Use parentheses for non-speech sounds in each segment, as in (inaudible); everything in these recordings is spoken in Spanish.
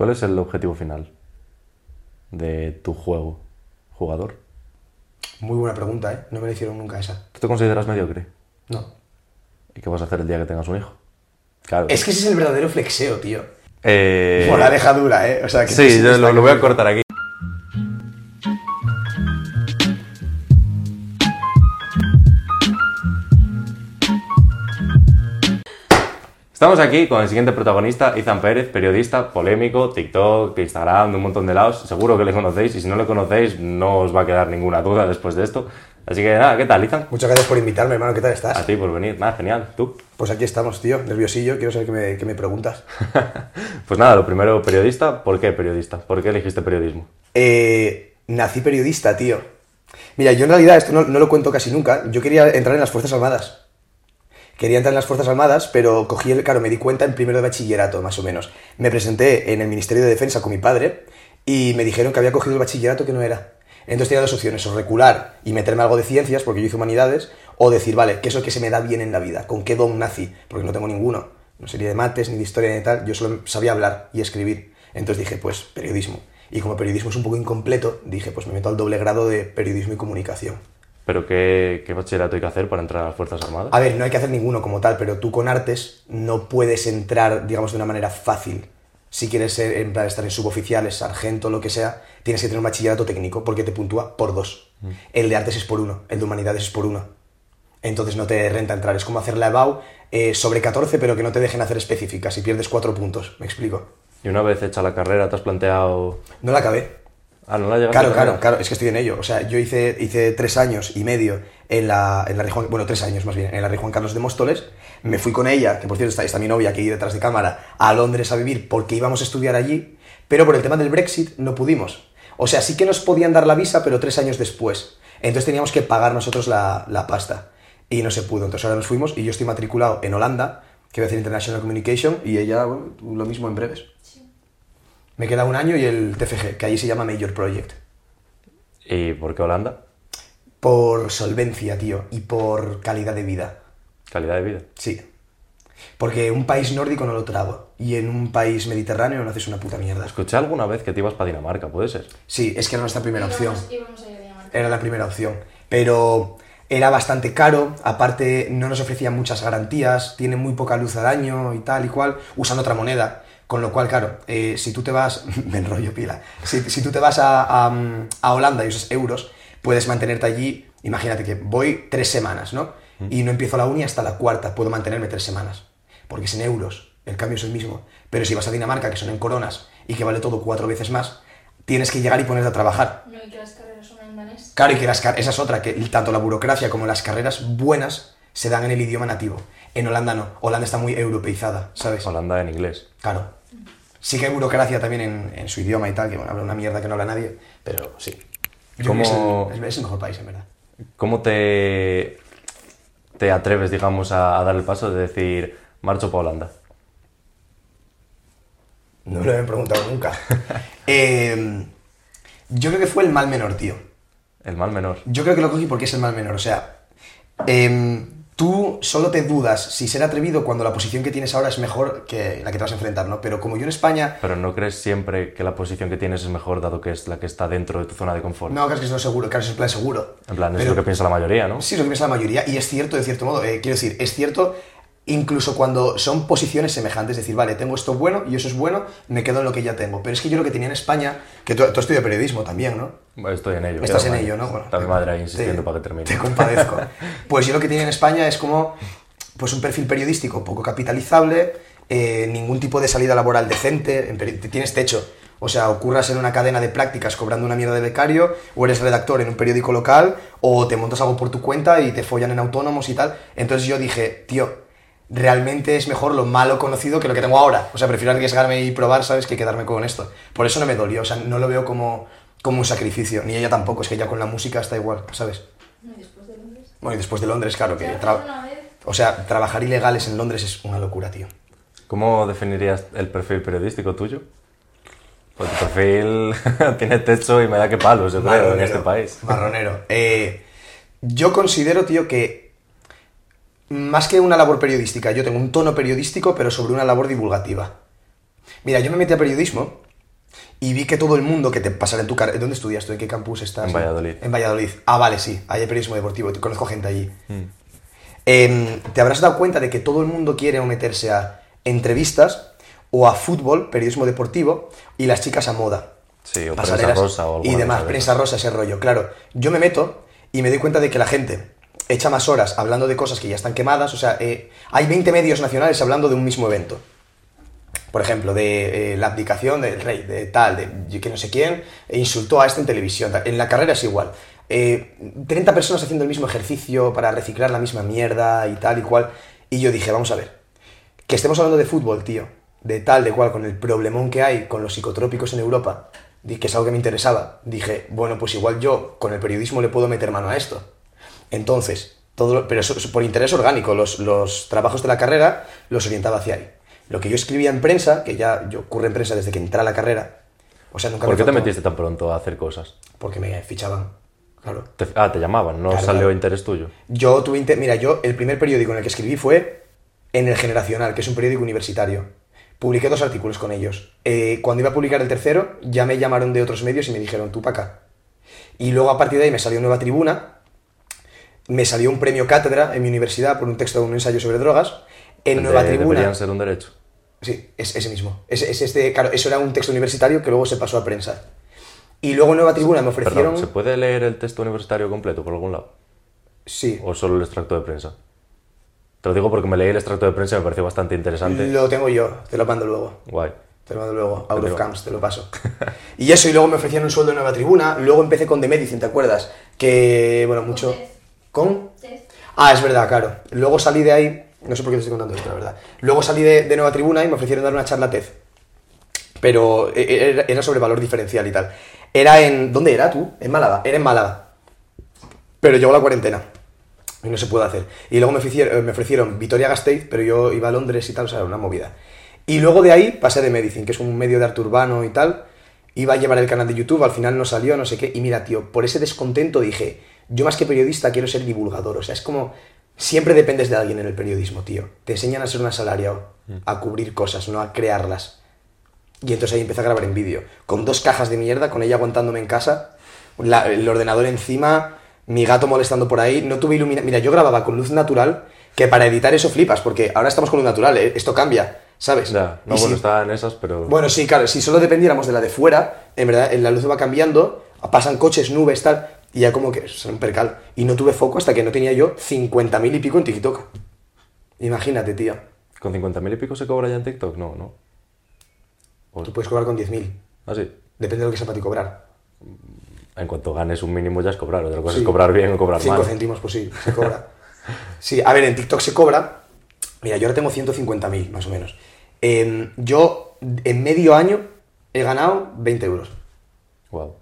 ¿Cuál es el objetivo final de tu juego, jugador? Muy buena pregunta, ¿eh? No me la hicieron nunca esa. ¿Tú te consideras mediocre? No. ¿Y qué vas a hacer el día que tengas un hijo? Claro. Es que ese es el verdadero flexeo, tío. Eh, Por la deja dura, ¿eh? O sea, que Sí, yo lo, lo voy a cortar aquí. Estamos aquí con el siguiente protagonista, Izan Pérez, periodista, polémico, TikTok, Instagram, de un montón de lados. Seguro que le conocéis y si no le conocéis no os va a quedar ninguna duda después de esto. Así que nada, ¿qué tal, Izan? Muchas gracias por invitarme, hermano. ¿Qué tal estás? A ti por venir. Nada, genial. ¿Tú? Pues aquí estamos, tío. Nerviosillo. Quiero saber qué me, qué me preguntas. (laughs) pues nada, lo primero, periodista. ¿Por qué periodista? ¿Por qué elegiste periodismo? Eh, nací periodista, tío. Mira, yo en realidad esto no, no lo cuento casi nunca. Yo quería entrar en las Fuerzas Armadas. Quería entrar en las Fuerzas Armadas, pero cogí el, claro, me di cuenta en primero de bachillerato, más o menos. Me presenté en el Ministerio de Defensa con mi padre y me dijeron que había cogido el bachillerato que no era. Entonces tenía dos opciones, o recular y meterme algo de ciencias, porque yo hice humanidades, o decir, vale, ¿qué es lo que se me da bien en la vida? ¿Con qué don nací? Porque no tengo ninguno. No sería de mates, ni de historia, ni tal. Yo solo sabía hablar y escribir. Entonces dije, pues, periodismo. Y como periodismo es un poco incompleto, dije, pues me meto al doble grado de periodismo y comunicación. ¿Pero qué, qué bachillerato hay que hacer para entrar a las Fuerzas Armadas? A ver, no hay que hacer ninguno como tal, pero tú con artes no puedes entrar, digamos, de una manera fácil. Si quieres ser, en plan, estar en suboficiales, sargento, lo que sea, tienes que tener un bachillerato técnico porque te puntúa por dos. El de artes es por uno, el de humanidades es por uno. Entonces no te renta entrar. Es como hacer la EBAU eh, sobre 14, pero que no te dejen hacer específicas y pierdes cuatro puntos. ¿Me explico? Y una vez hecha la carrera, ¿te has planteado...? No la acabé. Ah, ¿no la llegaste Claro, a claro, claro, es que estoy en ello. O sea, yo hice, hice tres años y medio en la, en la Rey Juan- bueno, tres años más bien, en la Rey Juan Carlos de Móstoles. Me fui con ella, que por cierto está, está mi novia aquí detrás de cámara, a Londres a vivir porque íbamos a estudiar allí, pero por el tema del Brexit no pudimos. O sea, sí que nos podían dar la visa, pero tres años después. Entonces teníamos que pagar nosotros la, la pasta. Y no se pudo. Entonces ahora nos fuimos y yo estoy matriculado en Holanda, que voy a hacer International Communication, y ella, bueno, lo mismo en breves. Me queda un año y el TFG, que ahí se llama Major Project. ¿Y por qué Holanda? Por solvencia, tío, y por calidad de vida. Calidad de vida. Sí. Porque un país nórdico no lo trago. Y en un país mediterráneo no haces una puta mierda. Escuché alguna vez que te ibas para Dinamarca, ¿puede ser? Sí, es que era nuestra primera opción. Íbamos, íbamos a ir a Dinamarca. Era la primera opción. Pero era bastante caro, aparte no nos ofrecían muchas garantías, tiene muy poca luz al año y tal y cual, usan otra moneda. Con lo cual, claro, eh, si tú te vas, (laughs) me enrollo pila, si, si tú te vas a, a, a Holanda y usas euros, puedes mantenerte allí, imagínate que voy tres semanas, ¿no? Y no empiezo la uni hasta la cuarta, puedo mantenerme tres semanas, porque es en euros, el cambio es el mismo. Pero si vas a Dinamarca, que son en coronas y que vale todo cuatro veces más, tienes que llegar y ponerte a trabajar. No, y que las carreras son en danés. Claro, y que las car- esa es otra, que tanto la burocracia como las carreras buenas se dan en el idioma nativo. En Holanda no. Holanda está muy europeizada, ¿sabes? Holanda en inglés. Claro. Sí que hay burocracia también en, en su idioma y tal, que bueno, habla una mierda que no habla nadie, pero sí. Yo creo que ¿Cómo- es el, es el mejor país, en verdad. ¿Cómo te, te atreves, digamos, a, a dar el paso de decir, marcho para Holanda? No me lo habían preguntado nunca. (laughs) Eh, yo creo que fue el mal menor, tío. El mal menor. Yo creo que lo cogí porque es el mal menor. O sea, em, tú solo te dudas si ser atrevido cuando la posición que tienes ahora es mejor que la que te vas a enfrentar, ¿no? Pero como yo en España Pero ¿no crees siempre que la posición que tienes es mejor dado que es la que está dentro de tu zona de confort? No, claro es que es lo seguro, claro, es el plan seguro. En plan, es Pero- lo que piensa la mayoría, ¿no? Sí, es lo que piensa la mayoría, y es cierto, de cierto modo. eh, quiero decir, es cierto incluso cuando son posiciones semejantes, es decir, vale, tengo esto bueno y eso es bueno, me quedo en lo que ya tengo. Pero es que yo lo que tenía en España, que tú, tú estudias periodismo también, ¿no? Bueno, Estoy en ello. Estás en ello, ¿no? Bueno, Está mi te- madre ahí insistiendo te- para que termine. Te compadezco. (laughs) Pues yo lo que tenía en España es como pues un perfil periodístico poco capitalizable, eh, ningún tipo de salida laboral decente, tienes techo. O sea, ocurras en una cadena de prácticas cobrando una mierda de becario, o eres redactor en un periódico local, o te montas algo por tu cuenta y te follan en autónomos y tal. Entonces yo dije, tío, realmente es mejor lo malo conocido que lo que tengo ahora. O sea, prefiero arriesgarme y probar, ¿sabes?, que quedarme con esto. Por eso no me dolió, o sea, no lo veo como, como un sacrificio. Ni ella tampoco, es que ella con la música está igual, ¿sabes? No, y después de Londres. Bueno, y después de Londres, claro, que... Tra-. O sea, trabajar ilegales en Londres es una locura, tío. ¿Cómo definirías el perfil periodístico tuyo? Pues tu perfil (laughs) tiene techo y me da que palos, yo creo, en este país. Marronero. Eh, yo considero, tío, que más que una labor periodística, yo tengo un tono periodístico, pero sobre una labor divulgativa. Mira, yo me metí a periodismo y vi que todo el mundo que te pasara en tu carrera... ¿Dónde estudias tú? ¿En qué campus estás? En Valladolid. En Valladolid. Ah, vale, sí. Ahí hay periodismo deportivo. Conozco gente allí. Mm. Em, te habrás dado cuenta de que todo el mundo quiere meterse a entrevistas o a fútbol, periodismo deportivo, y las chicas a moda. Sí, o pasarelas prensa rosa o alguna Y demás, prensa rosa, ese rollo. Claro, yo me meto y me doy cuenta de que la gente echa más horas hablando de cosas que ya están quemadas. O sea, eh, hay 20 medios nacionales hablando de un mismo evento. Por ejemplo, de eh, la abdicación del rey, de tal, de que no sé quién, e insultó a este en televisión. En la carrera es igual. Eh, 30 personas haciendo el mismo ejercicio para reciclar la misma mierda y tal y cual. Y yo dije, vamos a ver, que estemos hablando de fútbol, tío, de tal, de cual, con el problemón que hay con los psicotrópicos en Europa, que es algo que me interesaba, dije, bueno, pues igual yo con el periodismo le puedo meter mano a esto. Entonces, todo, lo- pero eso, por interés orgánico, los, los trabajos de la carrera los orientaba hacia ahí. Lo que yo escribía en prensa, que ya yo ocurre en prensa desde que entré a la carrera, o sea, nunca ¿Por me qué te metiste tan pronto a hacer cosas? Porque me fichaban, claro. Te- ah, te llamaban, no Claro, salió claro. interés tuyo. Yo tuve... inte- Mira, yo el primer periódico en el que escribí fue en El Generacional, que es un periódico universitario. Publiqué dos artículos con ellos. Eh, cuando iba a publicar el tercero, ya me llamaron de otros medios y me dijeron, tú para acá. Y luego a partir de ahí me salió Nueva Tribuna, me salió un premio cátedra en mi universidad por un texto de un ensayo sobre drogas. En El Nueva de- Tribuna... Deberían ser un derecho. Sí, es ese mismo. Es, es este, claro, eso era un texto universitario que luego se pasó a prensa. Y luego en Nueva Tribuna me ofrecieron... Perdón, ¿se puede leer el texto universitario completo por algún lado? Sí, ¿O solo el extracto de prensa? Te lo digo porque me leí el extracto de prensa y me pareció bastante interesante. lo tengo yo, te lo mando luego. Guay. Te lo mando luego, out of camps, te lo paso. (laughs) Y eso, y luego me ofrecieron un sueldo en Nueva Tribuna, luego empecé con The Medicine, ¿te acuerdas? Que, bueno, mucho... ¿Con? Test. Ah, es verdad, claro. Luego salí de ahí, no sé por qué te estoy contando esto, la verdad. Luego salí de, de Nueva Tribuna y me ofrecieron dar una charla TED. Pero e- e- era, era sobre valor diferencial y tal. Era en... ¿Dónde era tú? En Málaga. Era en Málaga. Pero llegó la cuarentena. Y no se puede hacer. Y luego me ofrecieron, me ofrecieron Vitoria Gasteiz, pero yo iba a Londres y tal, o sea, era una movida. Y luego de ahí pasé de Medicine, que es un medio de arte urbano y tal. Iba a llevar el canal de YouTube, al final no salió, no sé qué. Y mira, tío, por ese descontento dije, yo más que periodista quiero ser divulgador. O sea, es como, siempre dependes de alguien en el periodismo, tío. Te enseñan a ser un asalariado, a cubrir cosas, no a crearlas. Y entonces ahí empecé a grabar en vídeo. Con dos cajas de mierda, con ella aguantándome en casa, la- el ordenador encima, mi gato molestando por ahí. No tuve iluminación. Mira, yo grababa con luz natural, que para editar eso flipas, porque ahora estamos con luz natural, ¿eh? esto cambia, ¿sabes? Ya, no, Y bueno, si- estaba en esas, pero... bueno, sí, claro, si solo dependiéramos de la de fuera, en verdad la luz va cambiando, pasan coches, nubes, tal, y ya como que es un percal. Y no tuve foco hasta que no tenía yo 50.000 y pico en TikTok. Imagínate, tío. ¿Con 50.000 y pico se cobra ya en TikTok? No, no. O- Tú puedes cobrar con 10.000. Ah, sí. Depende de lo que sea para ti cobrar. En cuanto ganes un mínimo ya es cobrar. Otra cosa Sí. es cobrar bien o cobrar 5 mal. céntimos, pues sí, (laughs) se cobra. sí, a ver, en TikTok se cobra. Mira, yo ahora tengo 150.000, más o menos. Em, yo, en medio año, he ganado 20 euros. Wow.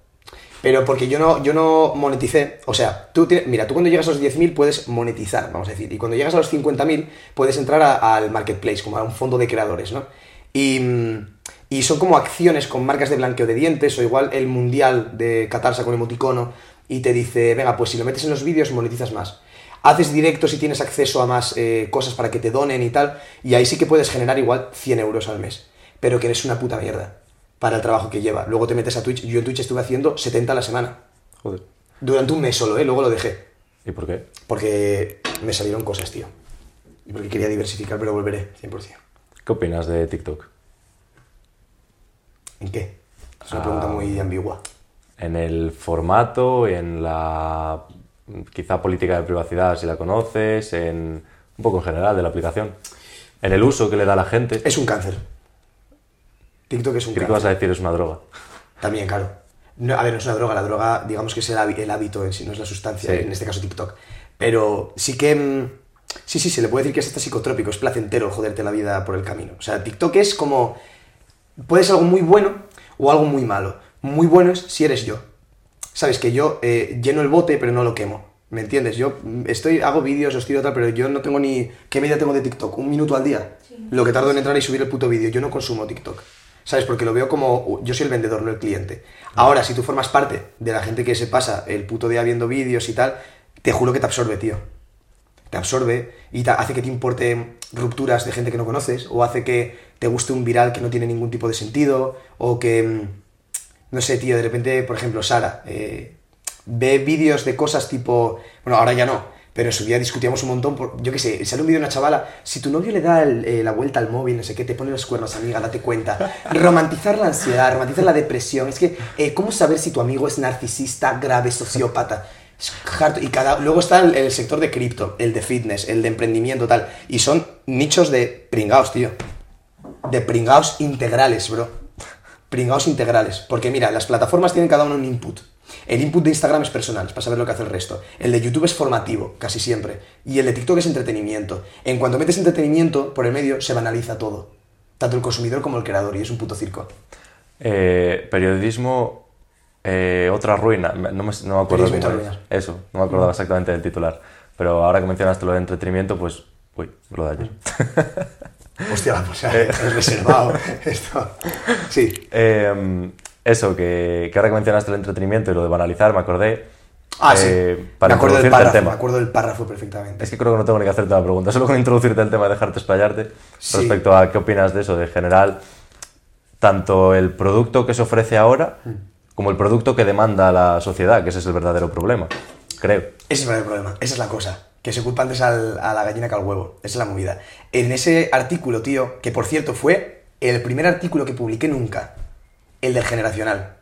Pero porque yo no, yo no moneticé. O sea, tú mira, tú cuando llegas a los 10.000 puedes monetizar, vamos a decir. Y cuando llegas a los 50.000 puedes entrar al marketplace, como a un fondo de creadores, ¿no? Y, mm, y son como acciones con marcas de blanqueo de dientes, o igual el mundial de Qatar con emoticono, y te dice, venga, pues si lo metes en los vídeos monetizas más. Haces directos y tienes acceso a más eh, cosas para que te donen y tal, y ahí sí que puedes generar igual 100 euros al mes. Pero que eres una puta mierda para el trabajo que lleva. Luego te metes a Twitch. Yo en Twitch estuve haciendo 70 a la semana. Joder. Durante un mes solo, ¿eh? Luego lo dejé. ¿Y por qué? Porque me salieron cosas, tío. Y porque quería diversificar, pero volveré, 100%. ¿Qué opinas de TikTok? ¿En qué? Es una pregunta Ah. muy ambigua. En el formato, en la quizá política de privacidad, si la conoces, en un poco en general de la aplicación. En el uso que le da a la gente. Es un cáncer. TikTok es un Creo que vas a decir es una droga. También, claro. No, a ver, no es una droga, la droga, digamos que es el, hábi- el hábito en sí, no es la sustancia, Sí. en este caso TikTok. Pero sí que. mm, Sí, sí, se le puede decir que es hasta psicotrópico, es placentero joderte la vida por el camino. O sea, TikTok es como. Puede ser algo muy bueno o algo muy malo. Muy bueno es si eres yo. Sabes que yo eh, lleno el bote, pero no lo quemo. ¿Me entiendes? Yo mm, estoy, hago vídeos, os tiro tal, pero yo no tengo ni. ¿Qué media tengo de TikTok? ¿Un minuto al día? Sí. Lo que tardo en entrar y subir el puto vídeo. Yo no consumo TikTok. ¿Sabes? Porque lo veo como. Yo soy el vendedor, no el cliente. Ahora, si tú formas parte de la gente que se pasa el puto día viendo vídeos y tal, te juro que te absorbe, tío. Te absorbe y te hace que te importe rupturas de gente que no conoces, o hace que te guste un viral que no tiene ningún tipo de sentido, o que. mm, no sé, tío, de repente, por ejemplo, Sara, eh, ve vídeos de cosas tipo, bueno, ahora ya no, pero en su día discutíamos un montón, por, yo qué sé, sale un vídeo de una chavala, si tu novio le da el- eh, la vuelta al móvil, no sé qué, te pone los cuernos, amiga, date cuenta. (laughs) Romantizar la ansiedad, romantizar la depresión, es que, eh, ¿cómo saber si tu amigo es narcisista, grave, sociópata? Es. Y cada, luego está el, el sector de cripto, el de fitness, el de emprendimiento, tal. Y son nichos de pringaos, tío. De pringaos integrales, bro. Pringaos integrales. Porque mira, las plataformas tienen cada uno un input. El input de Instagram es personal, es para saber lo que hace el resto. El de YouTube es formativo, casi siempre. Y el de TikTok es entretenimiento. En cuanto metes entretenimiento por el medio, se banaliza todo. Tanto el consumidor como el creador, y es un puto circo. Eh, periodismo, eh, otra ruina. No me, no me acuerdo Periodismo, cómo otra es. ruina. Eso, no me acordaba exactamente del titular. Pero ahora que mencionaste lo de entretenimiento, pues. Uy, lo de ayer. Hostia, pues (laughs) (laughs) es reservado. Esto. Sí. Eh, eso, que, que ahora que mencionaste el entretenimiento y lo de banalizar, me acordé. Ah, eh, sí. Para me acuerdo del párrafo, tema. me acuerdo del párrafo perfectamente. Es que creo que no tengo ni que hacerte una pregunta, (laughs) solo con introducirte el tema y dejarte explayarte Sí. respecto a qué opinas de eso, de general, tanto el producto que se ofrece ahora Mm. como el producto que demanda la sociedad, que ese es el verdadero problema, creo. Ese es el problema, esa es la cosa. Que se culpa antes al- a la gallina que al huevo. Esa es la movida. En ese artículo, tío, que por cierto fue el primer artículo que publiqué nunca, el del generacional.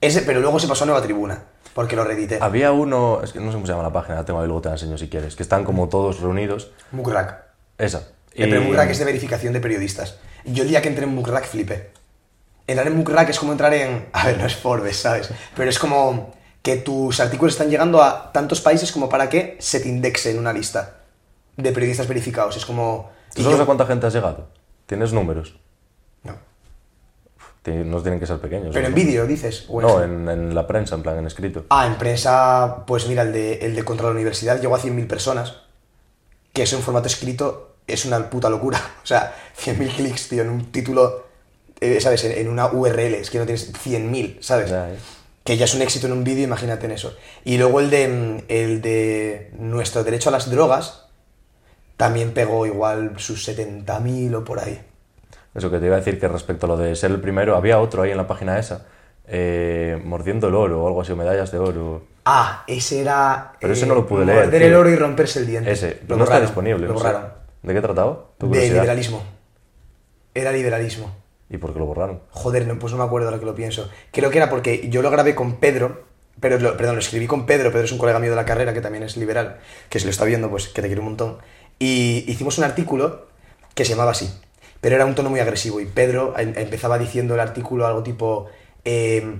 Ese, pero luego se pasó a Nueva Tribuna, porque lo reedité. Había uno, es que no sé cómo se llama la página, la tengo ahí, luego te la enseño si quieres, que están como todos reunidos. Mucrack. Esa. El Y- pero Mucrack es de verificación de periodistas. Yo el día que entré en Mucrack flipé. Entrar en Mucrack es como entrar en... (laughs) A ver, no es Forbes, ¿sabes? Pero es como que tus artículos están llegando a tantos países como para que se te indexe en una lista de periodistas verificados. Es como... ¿Tú sabes yo- a cuánta gente has llegado? ¿Tienes números? No. Ti- No tienen que ser pequeños. Pero en vídeo, dices. o No, en, en la prensa, en plan, en escrito. Ah, en prensa, pues mira, el de, el de contra la universidad llegó a 100.000 personas. Que eso en formato escrito es una puta locura. (laughs) O sea, 100.000 (laughs) clics, tío, en un título, eh, ¿sabes? En, en una URL, es que no tienes 100.000, ¿sabes? Ya, eh. Que ya es un éxito en un vídeo, imagínate en eso. Y luego el de, el de nuestro derecho a las drogas también pegó igual sus 70.000 o por ahí. Eso que te iba a decir que respecto a lo de ser el primero, había otro ahí en la página esa, eh, mordiendo el oro o algo así, o medallas de oro. Ah, ese era... Pero ese no lo pude leer, Morder el oro y romperse el diente. Ese, Lo no está disponible. Lo borraron. ¿De qué trataba? ¿Tu De liberalismo. Era liberalismo. ¿Y por qué lo borraron? Joder, no, pues no me acuerdo ahora que lo pienso. Creo que era porque yo lo grabé con Pedro, pero lo- perdón, lo escribí con Pedro, Pedro es un colega mío de la carrera que también es liberal, que si lo está viendo, pues que te quiero un montón. Y hicimos un artículo que se llamaba así, pero era un tono muy agresivo y Pedro em- empezaba diciendo el artículo algo tipo... eh,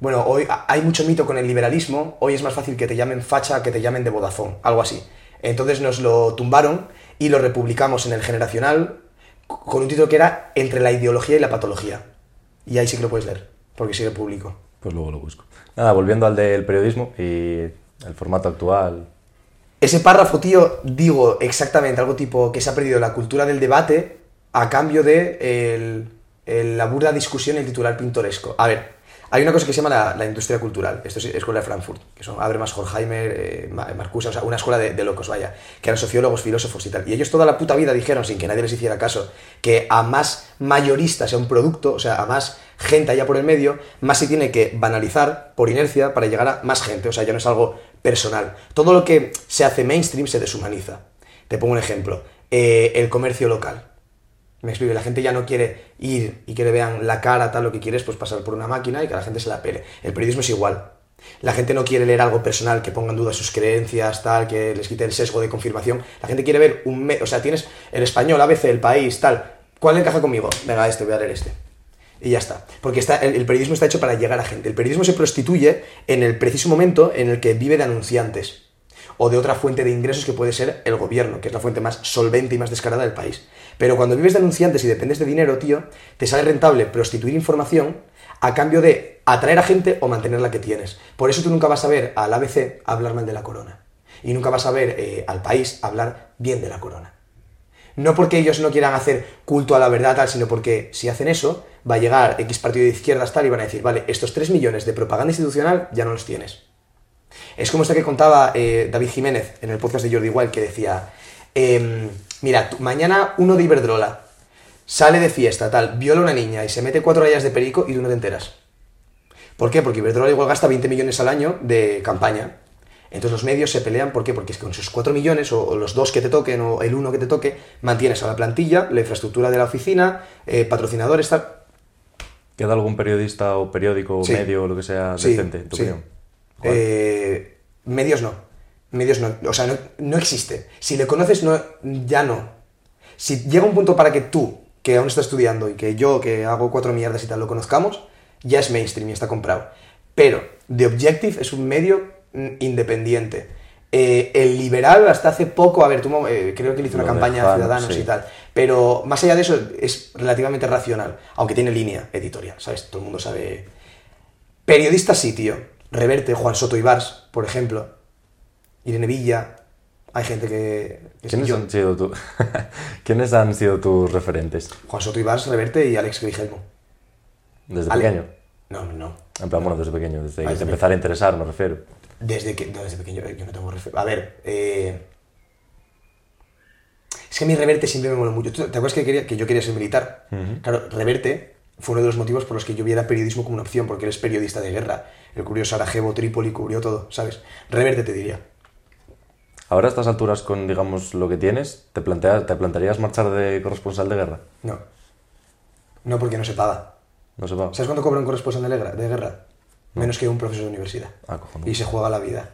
bueno, hoy hay mucho mito con el liberalismo, hoy es más fácil que te llamen facha que te llamen de Vodafone, algo así. Entonces nos lo tumbaron y lo republicamos en el Generacional con un título que era Entre la ideología y la patología. Y ahí sí que lo puedes leer, porque sigue público. Pues luego lo busco. Nada, volviendo al del periodismo y el formato actual. Ese párrafo, tío, digo exactamente algo tipo que se ha perdido la cultura del debate a cambio de la burda discusión y el titular pintoresco. A ver, hay una cosa que se llama la, industria cultural. Esto es Escuela de Frankfurt, que son Habermas, Horkheimer, eh, Ma- Marcuse, o sea, una escuela de, locos, vaya, que eran sociólogos, filósofos y tal. Y ellos toda la puta vida dijeron, sin que nadie les hiciera caso, que a más mayorista sea un producto, o sea, a más gente haya por el medio, más se tiene que banalizar por inercia para llegar a más gente. O sea, ya no es algo personal. Todo lo que se hace mainstream se deshumaniza. Te pongo un ejemplo. Eh, el comercio local. Me explico, la gente ya no quiere ir y que le vean la cara, tal, lo que quiere es pues pasar por una máquina y que la gente se la pele. El periodismo es igual. La gente no quiere leer algo personal que ponga en duda sus creencias, tal, que les quite el sesgo de confirmación. La gente quiere ver un... me- o sea, tienes el español, ABC, el país, tal. ¿Cuál encaja conmigo? Venga, este, voy a leer este. Y ya está. Porque está, el, el periodismo está hecho para llegar a gente. El periodismo se prostituye en el preciso momento en el que vive de anunciantes o de otra fuente de ingresos que puede ser el gobierno, que es la fuente más solvente y más descarada del país. Pero cuando vives de anunciantes y dependes de dinero, tío, te sale rentable prostituir información a cambio de atraer a gente o mantener la que tienes. Por eso tú nunca vas a ver al ABC hablar mal de la corona. Y nunca vas a ver eh, al país hablar bien de la corona. No porque ellos no quieran hacer culto a la verdad, tal, sino porque si hacen eso, va a llegar X partido de izquierdas tal y van a decir, vale, estos 3 millones de propaganda institucional ya no los tienes. Es como esto que contaba eh, David Jiménez en el podcast de Jordi Wild, que decía, em, mira, mañana uno de Iberdrola sale de fiesta, tal, viola a una niña y se mete cuatro rayas de perico y tú no te enteras. ¿Por qué? Porque Iberdrola igual gasta 20 millones al año de campaña. Entonces los medios se pelean, ¿por qué? Porque es que con esos 4 millones, o, o los dos que te toquen, o el uno que te toque, mantienes a la plantilla, la infraestructura de la oficina, eh, patrocinadores, tal. ¿Queda algún periodista o periódico o Sí. medio o lo que sea Sí, decente, en tu sí. opinión? Eh, medios no. Medios no. O sea, no, no existe. Si le conoces, no, ya no. Si llega un punto para que tú, que aún estás estudiando, y que yo, que hago cuatro mierdas y tal, lo conozcamos, ya es mainstream y está comprado. Pero The Objective es un medio mm, independiente. Eh, el liberal hasta hace poco, a ver, tú, eh, creo que le hizo una campaña a dejan, Ciudadanos sí. y tal. Pero más allá de eso, es relativamente racional. Aunque tiene línea editorial, ¿sabes? Todo el mundo sabe Periodistas sí, tío. Reverte, Juan Soto Ibars, por ejemplo. Irene Villa. Hay gente que... ¿Quiénes han sido tu- (laughs) ¿Quiénes han sido tus referentes Juan Soto Ibars, Reverte y Alex Grigelmo. desde Ale- pequeño? No, no. En plan, bueno, desde pequeño, desde Ah, que desde te empezara a interesar, me refiero. Desde que... no, desde pequeño eh, yo no tengo refer- A ver, eh... Es que a mí Reverte siempre me moló mucho. ¿Tú ¿Te acuerdas que, quería, que yo quería ser militar? Claro, Reverte fue uno de los motivos por los que yo viera periodismo como una opción, porque eres periodista de guerra. Él cubrió Sarajevo, Trípoli, cubrió todo, ¿sabes? Reverte te diría. Ahora a estas alturas, con digamos lo que tienes, ¿te, planteas, ¿te plantearías marchar de corresponsal de guerra? No. No, porque no se paga. No se va. ¿Sabes cuánto cobra un corresponsal de guerra? De guerra? Menos que un profesor de universidad. Ah, cojonudo. Y se juega la vida.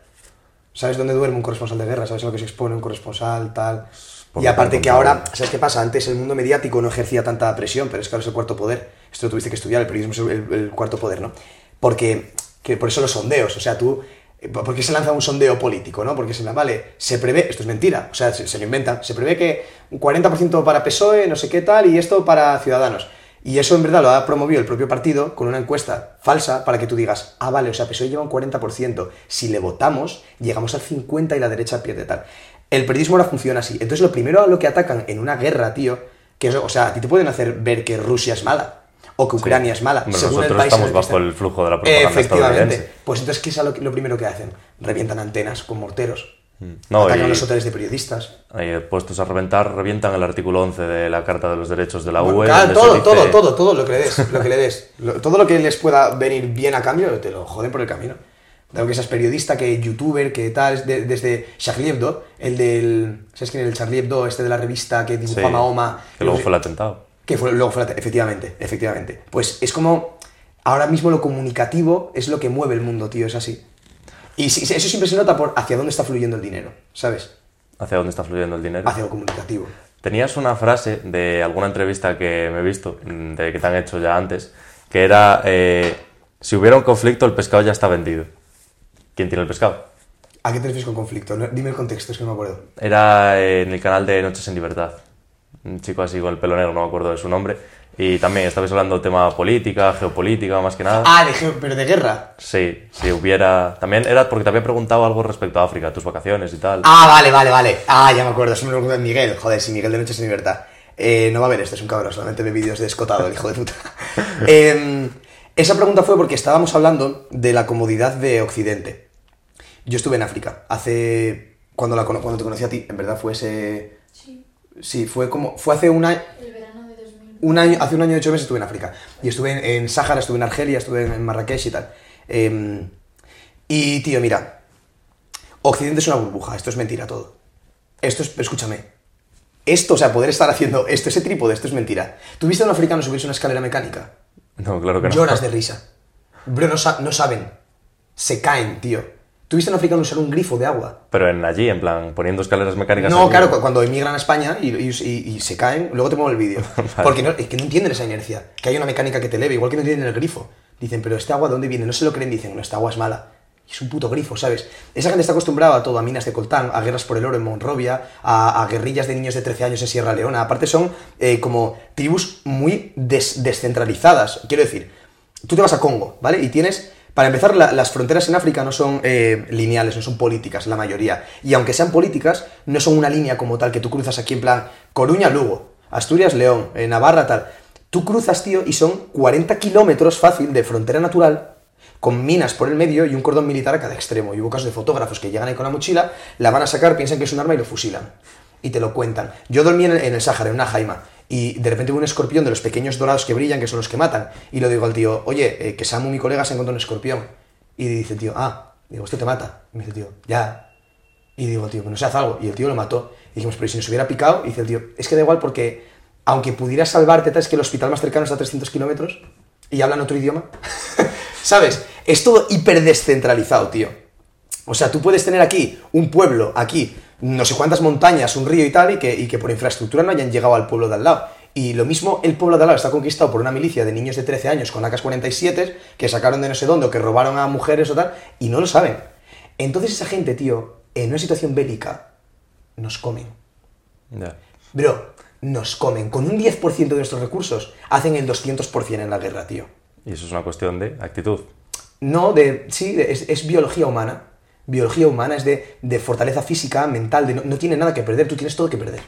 ¿Sabes dónde duerme un corresponsal de guerra? ¿Sabes a lo que se expone un corresponsal, tal? Por y aparte que ahora, ¿sabes qué pasa? Antes el mundo mediático no ejercía tanta presión, pero es que ahora es el cuarto poder. Esto lo tuviste que estudiar, el periodismo es el, el cuarto poder, ¿no? Porque, que por eso los sondeos, o sea, tú... ¿Por qué se lanza un sondeo político, no? Porque se la vale, se prevé, esto es mentira, o sea, se, se lo inventan, se prevé que un 40% para PSOE, no sé qué tal, y esto para Ciudadanos. Y eso en verdad lo ha promovido el propio partido con una encuesta falsa para que tú digas, ah, vale, o sea, PSOE lleva un 40%, si le votamos, llegamos al 50% y la derecha pierde tal. El periodismo ahora funciona así. Entonces lo primero a lo que atacan en una guerra, tío, que es, o sea, a ti te pueden hacer ver que Rusia es mala. O que Ucrania es mala. Hombre, según el nosotros país en estamos el bajo el flujo de la propaganda Efectivamente. Pues entonces, ¿qué es lo, primero que hacen? Revientan antenas con morteros. No, atacan y- los hoteles de periodistas. Ahí, puestos a reventar, revientan el artículo 11 de la Carta de los Derechos de la Bueno, UE. claro, todo, dice- todo, todo, todo lo que le des. Lo que le des. (laughs) Lo- todo lo que les pueda venir bien a cambio, te lo joden por el camino. Dado que seas periodista, que youtuber, que tal, es de- desde Charlie Hebdo, el del. ¿Sabes quién es el Charlie Hebdo? Este de la revista que dibujó Sí, a Mahoma. Que luego fue el atentado. Que fue, luego fue la- efectivamente, efectivamente. Pues es como, ahora mismo lo comunicativo es lo que mueve el mundo, tío, es así. Y eso siempre se nota por hacia dónde está fluyendo el dinero, ¿sabes? ¿Hacia dónde está fluyendo el dinero? Hacia lo comunicativo. Tenías una frase de alguna entrevista que me he visto, mm, de que te han hecho ya antes, que era, eh, si hubiera un conflicto, el pescado ya está vendido. ¿Quién tiene el pescado? ¿A qué te refieres con conflicto? No- dime el contexto, es que no me acuerdo. Era en el canal de Noches en Libertad. Un chico así con el pelo negro, no me acuerdo de su nombre. Y también estabais hablando de tema política, geopolítica, más que nada. Ah, de geo- pero de guerra. Sí, si hubiera... También era porque te había preguntado algo respecto a África, tus vacaciones y tal. Ah, vale, vale, vale. Ah, ya me acuerdo, eso me lo preguntó Miguel. Joder, si Miguel de Noches en Libertad. Eh, no va a ver esto, es un cabrón, solamente ve vídeos de escotado, el hijo de puta. (laughs) Em, esa pregunta fue porque estábamos hablando de la comodidad de Occidente. Yo estuve en África hace. Cuando, la, cuando te conocí a ti, en verdad fue ese. Sí, Sí, fue como. Fue hace un año. el verano de 2000. Un año, hace un año y ocho meses estuve en África. Y estuve en, en Sáhara, estuve en Argelia, estuve en, en Marrakech y tal. Em, y, tío, mira. Occidente es una burbuja, esto es mentira todo. Esto es, escúchame. Esto, o sea, poder estar haciendo esto, ese trípode, esto es mentira. ¿Tú viste a un africano subirse una escalera mecánica? No, claro que no. Lloras de risa. Bro, no, sa- no saben. Se caen, tío. ¿Tú viste a un africano usar un grifo de agua? Pero en allí, en plan, poniendo escaleras mecánicas... No, allí. claro, cu- cuando emigran a España y, y- y- y se caen, luego te pongo el vídeo. (laughs) Porque no, es que no entienden esa inercia. Que hay una mecánica que te eleve, igual que no entienden el grifo. Dicen, pero ¿este agua de dónde viene? No se lo creen, dicen, no, esta agua es mala. Es un puto grifo, ¿sabes? Esa gente está acostumbrada a todo, a minas de coltán, a guerras por el oro en Monrovia, a, a guerrillas de niños de 13 años en Sierra Leona. Aparte son eh, como tribus muy des- descentralizadas. Quiero decir, tú te vas a Congo, ¿vale? Y tienes, para empezar, la- las fronteras en África no son eh, lineales, no son políticas, la mayoría. Y aunque sean políticas, no son una línea como tal que tú cruzas aquí en plan Coruña-Lugo, Asturias-León, eh, Navarra, tal. Tú cruzas, tío, y son 40 kilómetros fácil de frontera natural, con minas por el medio y un cordón militar a cada extremo. Y hubo casos de fotógrafos que llegan ahí con la mochila, la van a sacar, piensan que es un arma y lo fusilan. Y te lo cuentan. Yo dormí en el, en el Sáhara, en una jaima. Y de repente veo un escorpión de los pequeños dorados que brillan, que son los que matan. Y le digo al tío, oye, eh, que Samu, mi colega, se encontró un escorpión. Y dice tío, ah, digo, esto te mata. Y me dice tío, ya. Y digo, tío, que no se algo. Y el tío lo mató. Y dijimos, pero ¿y si nos hubiera picado? Y dice el tío, es que da igual porque, aunque pudiera salvarte, es que el hospital más cercano está a 300 kilómetros y hablan otro idioma. (laughs) ¿Sabes? Es todo hiper descentralizado, tío. O sea, tú puedes tener aquí un pueblo, aquí, no sé cuántas montañas, un río y tal, y que, y que por infraestructura no hayan llegado al pueblo de al lado. Y lo mismo, el pueblo de al lado está conquistado por una milicia de niños de 13 años con AK-47 que sacaron de no sé dónde o que robaron a mujeres o tal, y no lo saben. Entonces esa gente, tío, en una situación bélica, nos comen. Bro, nos comen. Con un 10% de nuestros recursos hacen el 200% en la guerra, tío. Y eso es una cuestión de actitud. No, de, sí, de- es, es biología humana. Biología humana es de, de fortaleza física, mental, de no, no tiene nada que perder, tú tienes todo que perder.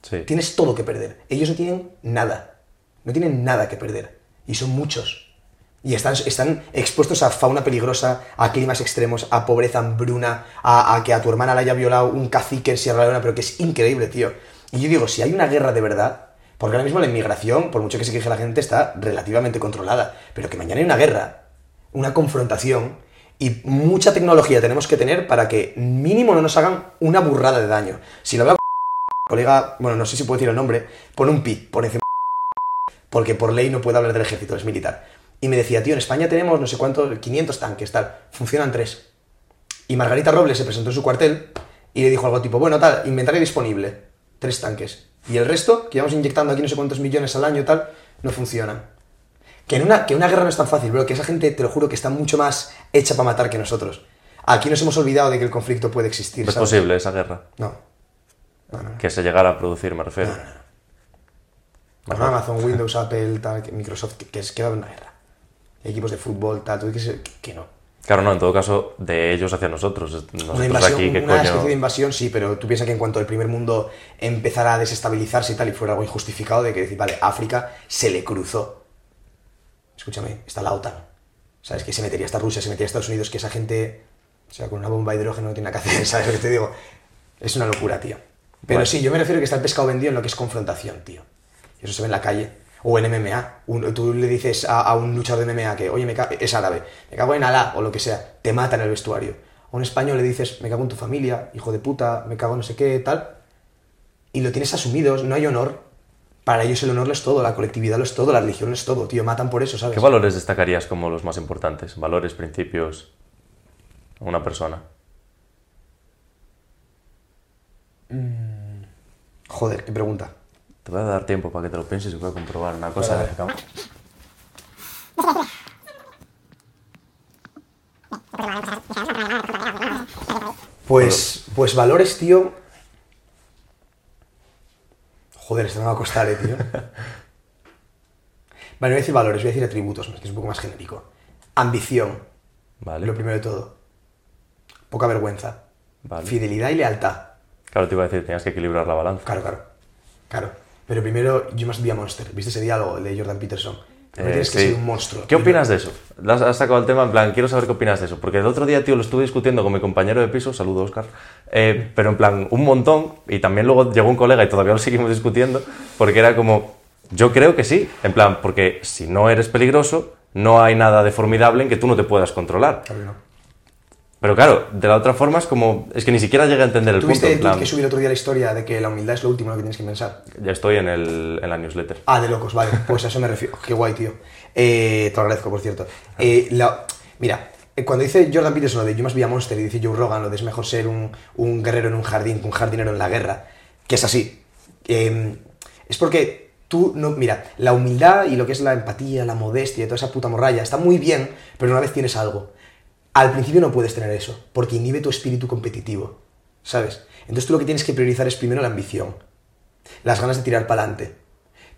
Sí. Tienes todo que perder. Ellos no tienen nada. No tienen nada que perder. Y son muchos. Y están, están expuestos a fauna peligrosa, a climas extremos, a pobreza, hambruna, a, a que a tu hermana la haya violado un cacique en Sierra Leona, pero que es increíble, tío. Y yo digo, si hay una guerra de verdad, porque ahora mismo la inmigración, por mucho que se queje la gente, está relativamente controlada, pero que mañana hay una guerra, una confrontación, y mucha tecnología tenemos que tener para que mínimo no nos hagan una burrada de daño. Si lo veo (laughs) colega, bueno, no sé si puedo decir el nombre, pone un pi por encima (laughs) porque por ley no puede hablar del ejército, es militar. Y me decía, tío, en España tenemos no sé cuántos, 500 tanques, tal, funcionan tres. Y Margarita Robles se presentó en su cuartel y le dijo algo tipo, bueno, tal, inventario disponible, tres tanques. Y el resto, que íbamos inyectando aquí no sé cuántos millones al año, tal, no funcionan. Que en una, que una guerra no es tan fácil, bro, que esa gente, te lo juro, que está mucho más hecha para matar que nosotros. Aquí nos hemos olvidado de que el conflicto puede existir. ¿Es ¿sabes? posible esa guerra? No. No, no. Que se llegara a producir, me refiero. Con Amazon, Windows, (laughs) Apple, tal, Microsoft, que, es que va a haber una guerra. Equipos de fútbol, tal, tú dices que, que no. Claro, no, en todo caso, de ellos hacia nosotros. Nosotros Una invasión, aquí, ¿qué una especie de invasión, sí, pero tú piensas que en cuanto el primer mundo empezara a desestabilizarse y tal, y fuera algo injustificado de que decir, vale, África se le cruzó. Escúchame, está la OTAN. ¿Sabes? Que se metería hasta Rusia, se metería a Estados Unidos, que esa gente, o sea, con una bomba de hidrógeno no tiene nada que hacer, (laughs) ¿sabes lo que te digo? Es una locura, tío. Pero Bueno. sí, yo me refiero a que está el pescado vendido en lo que es confrontación, tío. Y eso se ve en la calle. O en MMA. Un- tú le dices a, a un luchador de MMA que, oye, me es árabe, me cago en Alá o lo que sea, te mata en el vestuario. A un español le dices, me cago en tu familia, hijo de puta, me cago en no sé qué, tal. Y lo tienes asumido, no hay honor. Para ellos el honor lo es todo, la colectividad lo es todo, la religión lo es todo, tío. Matan por eso, ¿sabes? ¿Qué valores destacarías como los más importantes? Valores, principios, una persona. Joder, qué pregunta. Te voy a dar tiempo para que te lo pienses y voy a comprobar una cosa. Vale, acá. Pues, pues valores, tío. Joder, esto me va a costar, eh, tío. (laughs) Vale, no voy a decir valores, voy a decir atributos, que es un poco más genérico. Ambición, Vale. lo primero de todo. Poca vergüenza. Vale. Fidelidad y lealtad. Claro, te iba a decir, tenías que equilibrar la balanza. Claro, claro. Claro. Pero primero, You Must Be a Monster. ¿Viste ese diálogo de Jordan Peterson? Primero Eh, que sí. un monstruo. ¿Qué opinas de eso? Has sacado el tema, en plan, quiero saber qué opinas de eso. Porque el otro día, tío, lo estuve discutiendo con mi compañero de piso, saludo Oscar, eh, pero en plan, un montón, y también luego llegó un colega y todavía lo seguimos discutiendo, porque era como, yo creo que sí, en plan, porque si no eres peligroso, no hay nada de formidable en que tú no te puedas controlar. Claro que. Pero claro, de la otra forma es como, es que ni siquiera llegué a entender el punto. ¿Tuviste que subí el otro día la historia de que la humildad es lo último en lo que tienes que pensar? ya estoy en, el, en la newsletter. Ah, de locos, vale. Pues a eso me refiero. Qué guay, tío. Eh, te lo agradezco, por cierto. Eh, la- mira, eh, cuando dice Jordan Peterson lo de You Must Be a Monster y dice Joe Rogan lo de es mejor ser un, un guerrero en un jardín que un jardinero en la guerra, que es así. Eh, es porque tú, no, mira, la humildad y lo que es la empatía, la modestia y toda esa puta morralla está muy bien, pero una vez tienes algo. Al principio no puedes tener eso, porque inhibe tu espíritu competitivo, ¿sabes? Entonces tú lo que tienes que priorizar es primero la ambición, las ganas de tirar para adelante,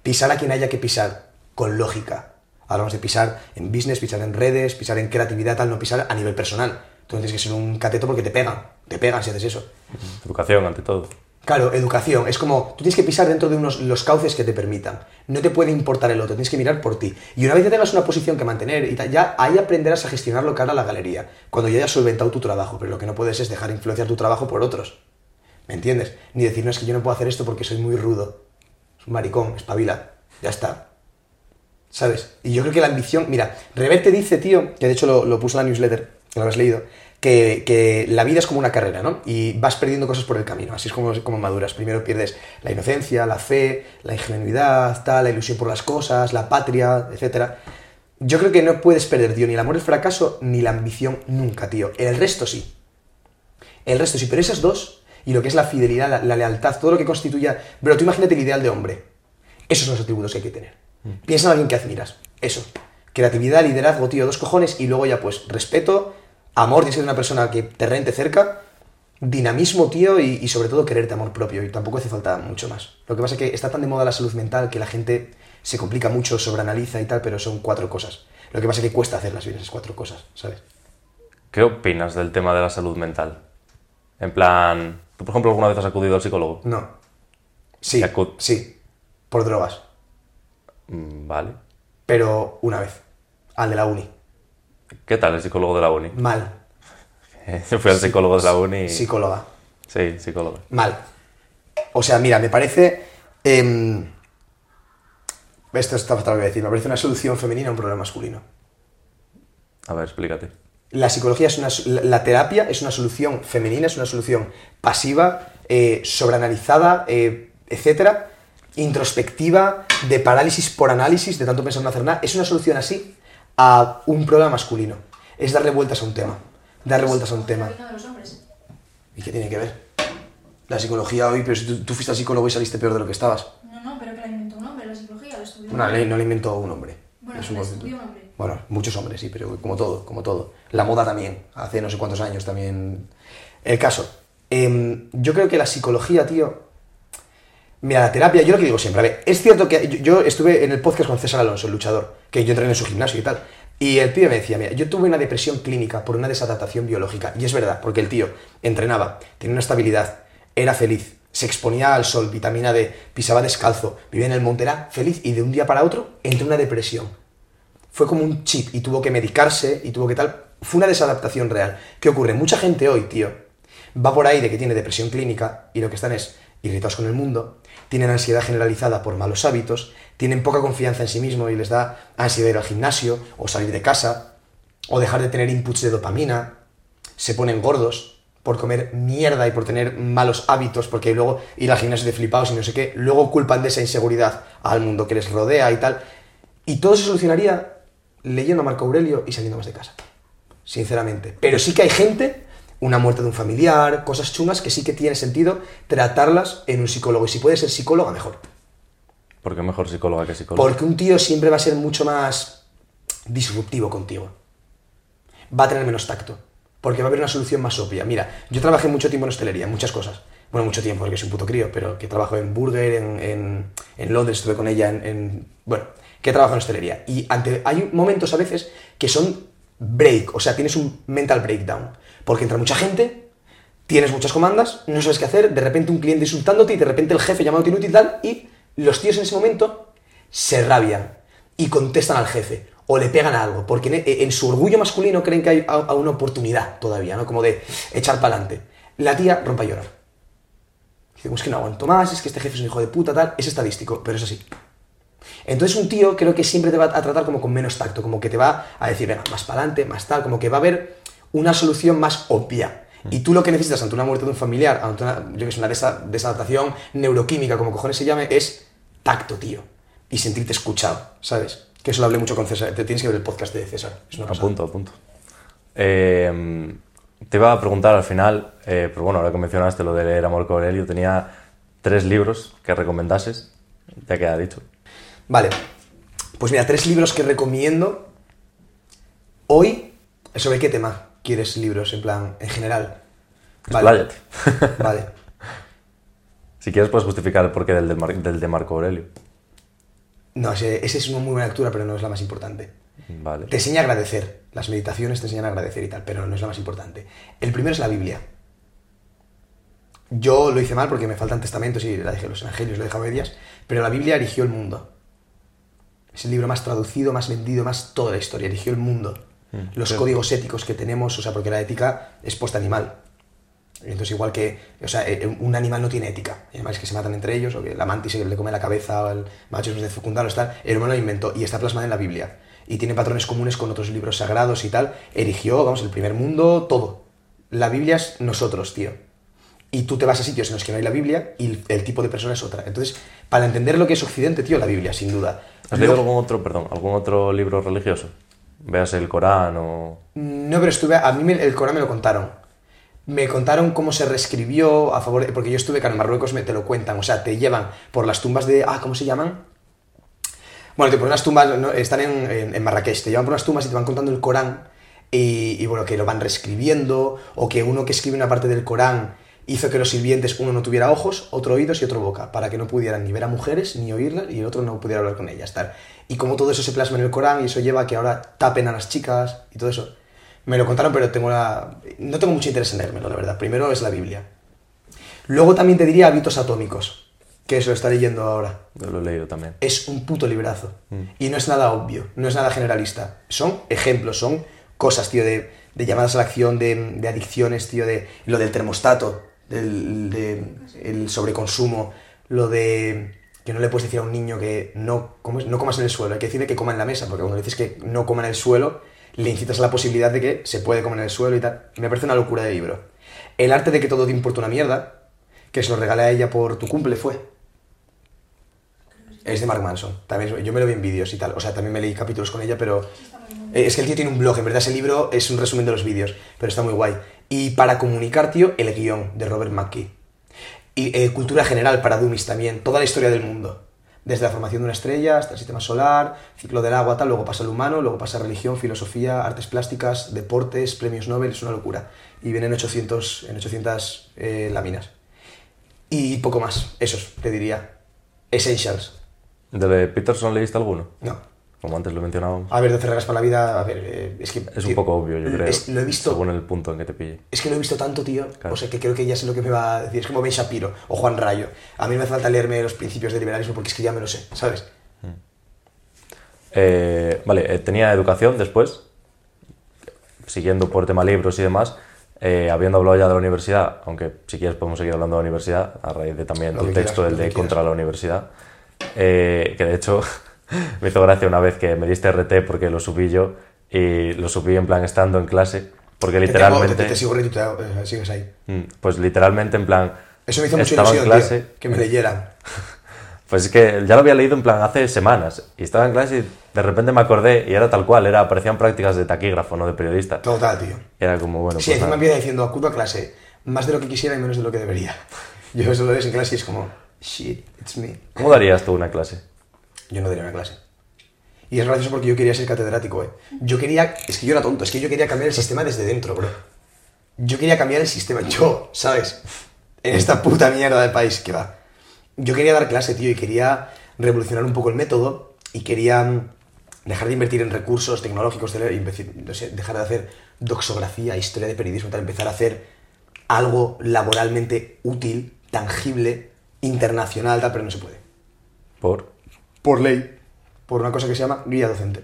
pisar a quien haya que pisar, con lógica. Hablamos de pisar en business, pisar en redes, pisar en creatividad, tal, no pisar a nivel personal. Tú no tienes que ser un cateto porque te pegan, te pegan si haces eso. Educación, ante todo. Claro, educación. Es como, tú tienes que pisar dentro de unos, los cauces que te permitan. No te puede importar el otro, tienes que mirar por ti. Y una vez que tengas una posición que mantener, y ya ahí aprenderás a gestionar lo que hará la galería. Cuando ya hayas solventado tu trabajo, pero lo que no puedes es dejar influenciar tu trabajo por otros. ¿Me entiendes? Ni decir, no, es que yo no puedo hacer esto porque soy muy rudo. maricón, espabila, ya está. ¿Sabes? Y yo creo que la ambición, mira, Reverte dice, tío, que de hecho lo, lo puso en la newsletter, que lo habrás leído, que, que la vida es como una carrera, ¿no? Y vas perdiendo cosas por el camino, así es como, como maduras. Primero pierdes la inocencia, la fe, la ingenuidad, tal, la ilusión por las cosas, la patria, etc. Yo creo que no puedes perder, tío, ni el amor al fracaso, ni la ambición nunca, tío. El resto sí. El resto sí, pero esas dos, y lo que es la fidelidad, la, la lealtad, todo lo que constituya... Pero tú imagínate el ideal de hombre. Esos son los atributos que hay que tener. Piensa en alguien que admiras. Eso. Creatividad, liderazgo, tío, dos cojones, y luego ya pues respeto, amor, tienes que ser una persona que te rente cerca, dinamismo, tío, y, y sobre todo quererte amor propio. Y tampoco hace falta mucho más. Lo que pasa es que está tan de moda la salud mental que la gente se complica mucho, sobreanaliza y tal, pero son cuatro cosas. Lo que pasa es que cuesta hacerlas bien esas cuatro cosas, ¿sabes? ¿Qué opinas del tema de la salud mental? En plan, ¿tú por ejemplo alguna vez has acudido al psicólogo? No. Sí, ¿Te acu- sí. Por drogas. Mm, Vale. Pero una vez. Al de la uni. ¿Qué tal el psicólogo de la uni? Mal. Yo (laughs) fui al psicólogo de la uni. Psicóloga. Sí, psicólogo. Mal. O sea, mira, me parece. em, esto está fatal que decir. Me parece una solución femenina a un problema masculino. A ver, explícate. La psicología es una. La terapia es una solución femenina, es una solución pasiva, eh, sobreanalizada, eh, etcétera, introspectiva, de parálisis por análisis, de tanto pensar en no hacer nada. Es una solución así a un problema masculino. Es darle vueltas a un tema. Darle vueltas a un tema. ¿Y qué tiene que ver? La psicología hoy, pero si tú, tú fuiste psicólogo y saliste peor de lo que estabas. No, no, pero que la inventó un hombre, la psicología, la estudió Bueno, no la inventó un hombre. Bueno, Es un la concepto. estudió un hombre. Bueno, muchos hombres, sí, pero como todo, como todo. La moda también, hace no sé cuántos años también. El caso. em, yo creo que la psicología, tío. Mira, la terapia, yo lo que digo siempre, a ver, es cierto que yo, estuve en el podcast con César Alonso, el luchador, que yo entrené en su gimnasio y tal. Y el pibe me decía, mira, yo tuve una depresión clínica por una desadaptación biológica. Y es verdad, porque el tío entrenaba, tenía una estabilidad, era feliz, se exponía al sol, vitamina D, pisaba descalzo, vivía en el monte, era feliz y de un día para otro entró en una depresión fue como un chip y tuvo que medicarse y tuvo que tal. Fue una desadaptación real. ¿Qué ocurre? Mucha gente hoy, tío, va por ahí de que tiene depresión clínica y lo que están es irritados con el mundo, tienen ansiedad generalizada por malos hábitos, tienen poca confianza en sí mismo y les da ansiedad ir al gimnasio o salir de casa o dejar de tener inputs de dopamina, se ponen gordos por comer mierda y por tener malos hábitos, porque luego ir al gimnasio de flipados y no sé qué, luego culpan de esa inseguridad al mundo que les rodea y tal. Y todo se solucionaría leyendo a Marco Aurelio y saliendo más de casa. Sinceramente. Pero sí que hay gente, una muerte de un familiar, cosas chungas que sí que tiene sentido tratarlas en un psicólogo. Y si puede ser psicóloga, mejor. ¿Por qué mejor psicóloga que psicólogo? Porque un tío siempre va a ser mucho más disruptivo contigo. Va a tener menos tacto. Porque va a haber una solución más obvia. Mira, yo trabajé mucho tiempo en hostelería, muchas cosas. Bueno, mucho tiempo, porque soy un puto crío, pero que trabajo en Burger, en, en, en Londres, estuve con ella en, en- Bueno, que trabajo en hostelería. Y ante, hay momentos a veces que son break, o sea, tienes un mental breakdown. Porque entra mucha gente, tienes muchas comandas, no sabes qué hacer, de repente un cliente insultándote y de repente el jefe llamándote inútil y tal, y los tíos en ese momento se rabian y contestan al jefe o le pegan a algo, porque en, su orgullo masculino creen que hay a- una oportunidad todavía, ¿no? Como de echar para adelante. La tía rompe a llorar. Dice, "Pues es que no aguanto más, es que este jefe es un hijo de puta, tal. Es estadístico, pero es así. Entonces un tío creo que siempre te va a tratar como con menos tacto, como que te va a decir, venga, más para adelante, más tal, como que va a haber una solución más obvia. Y tú lo que necesitas ante una muerte de un familiar, ante una, yo que sé, una desa- desadaptación neuroquímica, como cojones se llame, es tacto, tío. Y sentirte escuchado, ¿sabes? Que eso lo hablé mucho con César. Te tienes que ver el podcast de César. Es una A punto, a punto. Eh, te iba a preguntar al final, eh, pero bueno, ahora que mencionaste lo de leer a Marco Aurelio, tenía tres libros que recomendases, ya queda dicho. Vale. Pues mira, tres libros que recomiendo hoy. ¿Sobre qué tema quieres libros? En plan, en general. Expláyate. (laughs) (laughs) Vale. Si quieres puedes justificar el porqué del de, Mar- del de Marco Aurelio. No, ese, ese es una muy buena lectura, pero no es la más importante. Vale. Te enseña a agradecer. Las meditaciones te enseñan a agradecer y tal, pero no es la más importante. El primero es la Biblia. Yo lo hice mal porque me faltan testamentos y la dejé los evangelios, lo he dejado a medias, pero la Biblia erigió el mundo. Es el libro más traducido, más vendido, más toda la historia, erigió el mundo. Los códigos éticos que tenemos, o sea, porque la ética es post animal. Entonces, igual que, o sea, eh, un animal no tiene ética. Hay animales que se matan entre ellos, o que la mantis se le come la cabeza, o el macho es de fecundados, tal. El humano lo inventó y está plasmado en la Biblia. Y tiene patrones comunes con otros libros sagrados y tal. Erigió, vamos, el primer mundo, todo. La Biblia es nosotros, tío. Y tú te vas a sitios en los que no hay la Biblia y el, el tipo de persona es otra. Entonces, para entender lo que es Occidente, tío, la Biblia, sin duda. ¿Has leído algún otro, perdón, algún otro libro religioso? Veas el Corán o... No, pero estuve. A mí el Corán me lo contaron. Me contaron cómo se reescribió a favor. de- porque yo estuve, en Marruecos me te lo cuentan. O sea, te llevan por las tumbas de. Ah, ¿cómo se llaman? Bueno, te por unas tumbas. no, están en, en- en Marrakech. Te llevan por unas tumbas y te van contando el Corán. Y, y, bueno, que lo van reescribiendo. O que uno que escribe una parte del Corán hizo que los sirvientes, uno no tuviera ojos, otro oídos y otro boca. Para que no pudieran ni ver a mujeres ni oírlas. Y el otro no pudiera hablar con ellas. Tal. Y como todo eso se plasma en el Corán y eso lleva a que ahora tapen a las chicas y todo eso. Me lo contaron, pero tengo la... no tengo mucho interés en leérmelo, la verdad. Primero es la Biblia. Luego también te diría Hábitos Atómicos, que eso lo está leyendo ahora. Yo lo he leído también. Es un puto librazo. Y no es nada obvio, no es nada generalista. Son ejemplos, son cosas, tío, de, de llamadas a la acción, de, de adicciones, tío, de lo del termostato, del de, el sobreconsumo, lo de que no le puedes decir a un niño que no, ¿cómo es? no comas en el suelo, hay que decirle que coma en la mesa, porque cuando le dices que no coma en el suelo, le incitas a la posibilidad de que se puede comer en el suelo y tal. Me parece una locura de libro. El arte de que todo te importa una mierda, que se lo regalé a ella por tu cumple, fue. Es de Mark Manson. También, yo me lo vi en vídeos y tal. O sea, también me leí capítulos con ella, pero... eh, Es que el tío tiene un blog. En verdad ese libro es un resumen de los vídeos. Pero está muy guay. Y para comunicar, tío, el guion de Robert McKee. Y eh, cultura general para Dumis también. Toda la historia del mundo. Desde la formación de una estrella hasta el sistema solar, ciclo del agua, tal. Luego pasa el humano, luego pasa religión, filosofía, artes plásticas, deportes, premios Nobel. Es una locura. Y vienen 800, en 800 eh, láminas. Y poco más. Esos, te diría. Essentials. ¿De Peterson leíste alguno? No. Como antes lo mencionábamos. A ver, 12 reglas para la vida, a ver, eh, es que... Es tío, un poco obvio, yo creo. es- lo he visto... Según el punto en que te pille. Es que lo he visto tanto, tío. Claro. O sea, que creo que ya sé lo que me va a decir. Es como Ben Shapiro o Juan Rayo. A mí me hace falta leerme los principios del liberalismo porque es que ya me lo sé, ¿sabes? Eh, vale, eh, tenía educación después, siguiendo por tema libros y demás, eh, habiendo hablado ya de la universidad, aunque si quieres podemos seguir hablando de la universidad, a raíz de también Lo tu texto, quieras, el de contra la universidad, eh, que de hecho (laughs) (laughs) me hizo gracia una vez que me diste RT porque lo subí yo y lo subí en plan estando en clase, porque Te literalmente... Te, te sigo retuiteado, eh, sigues ahí. Mm, Pues literalmente en plan... Eso me hizo mucha estaba en ilusión, clase, tío, que me leyeran. (laughs) Pues es que ya lo había leído en plan hace semanas y estaba en clase y de repente me acordé y era tal cual, era, parecían prácticas de taquígrafo, no de periodista. Total, tío. Era como, bueno, Sí, pues encima empieza diciendo, acudo a clase, más de lo que quisiera y menos de lo que debería. (laughs) Yo eso lo ves en clase y es como, shit, it's me. ¿Cómo darías tú una clase? Yo no daría una clase. Y es gracioso porque yo quería ser catedrático, eh. Yo quería, es que yo era tonto, es que yo quería cambiar el sistema desde dentro, bro. Yo quería cambiar el sistema, yo, ¿sabes? En esta puta mierda de país que va. Yo quería dar clase, tío, y quería revolucionar un poco el método y quería mm, dejar de invertir en recursos tecnológicos, dejar de hacer doxografía, historia de periodismo, tal, empezar a hacer algo laboralmente útil, tangible, internacional, tal, pero no se puede Por... por ley, por una cosa que se llama guía docente.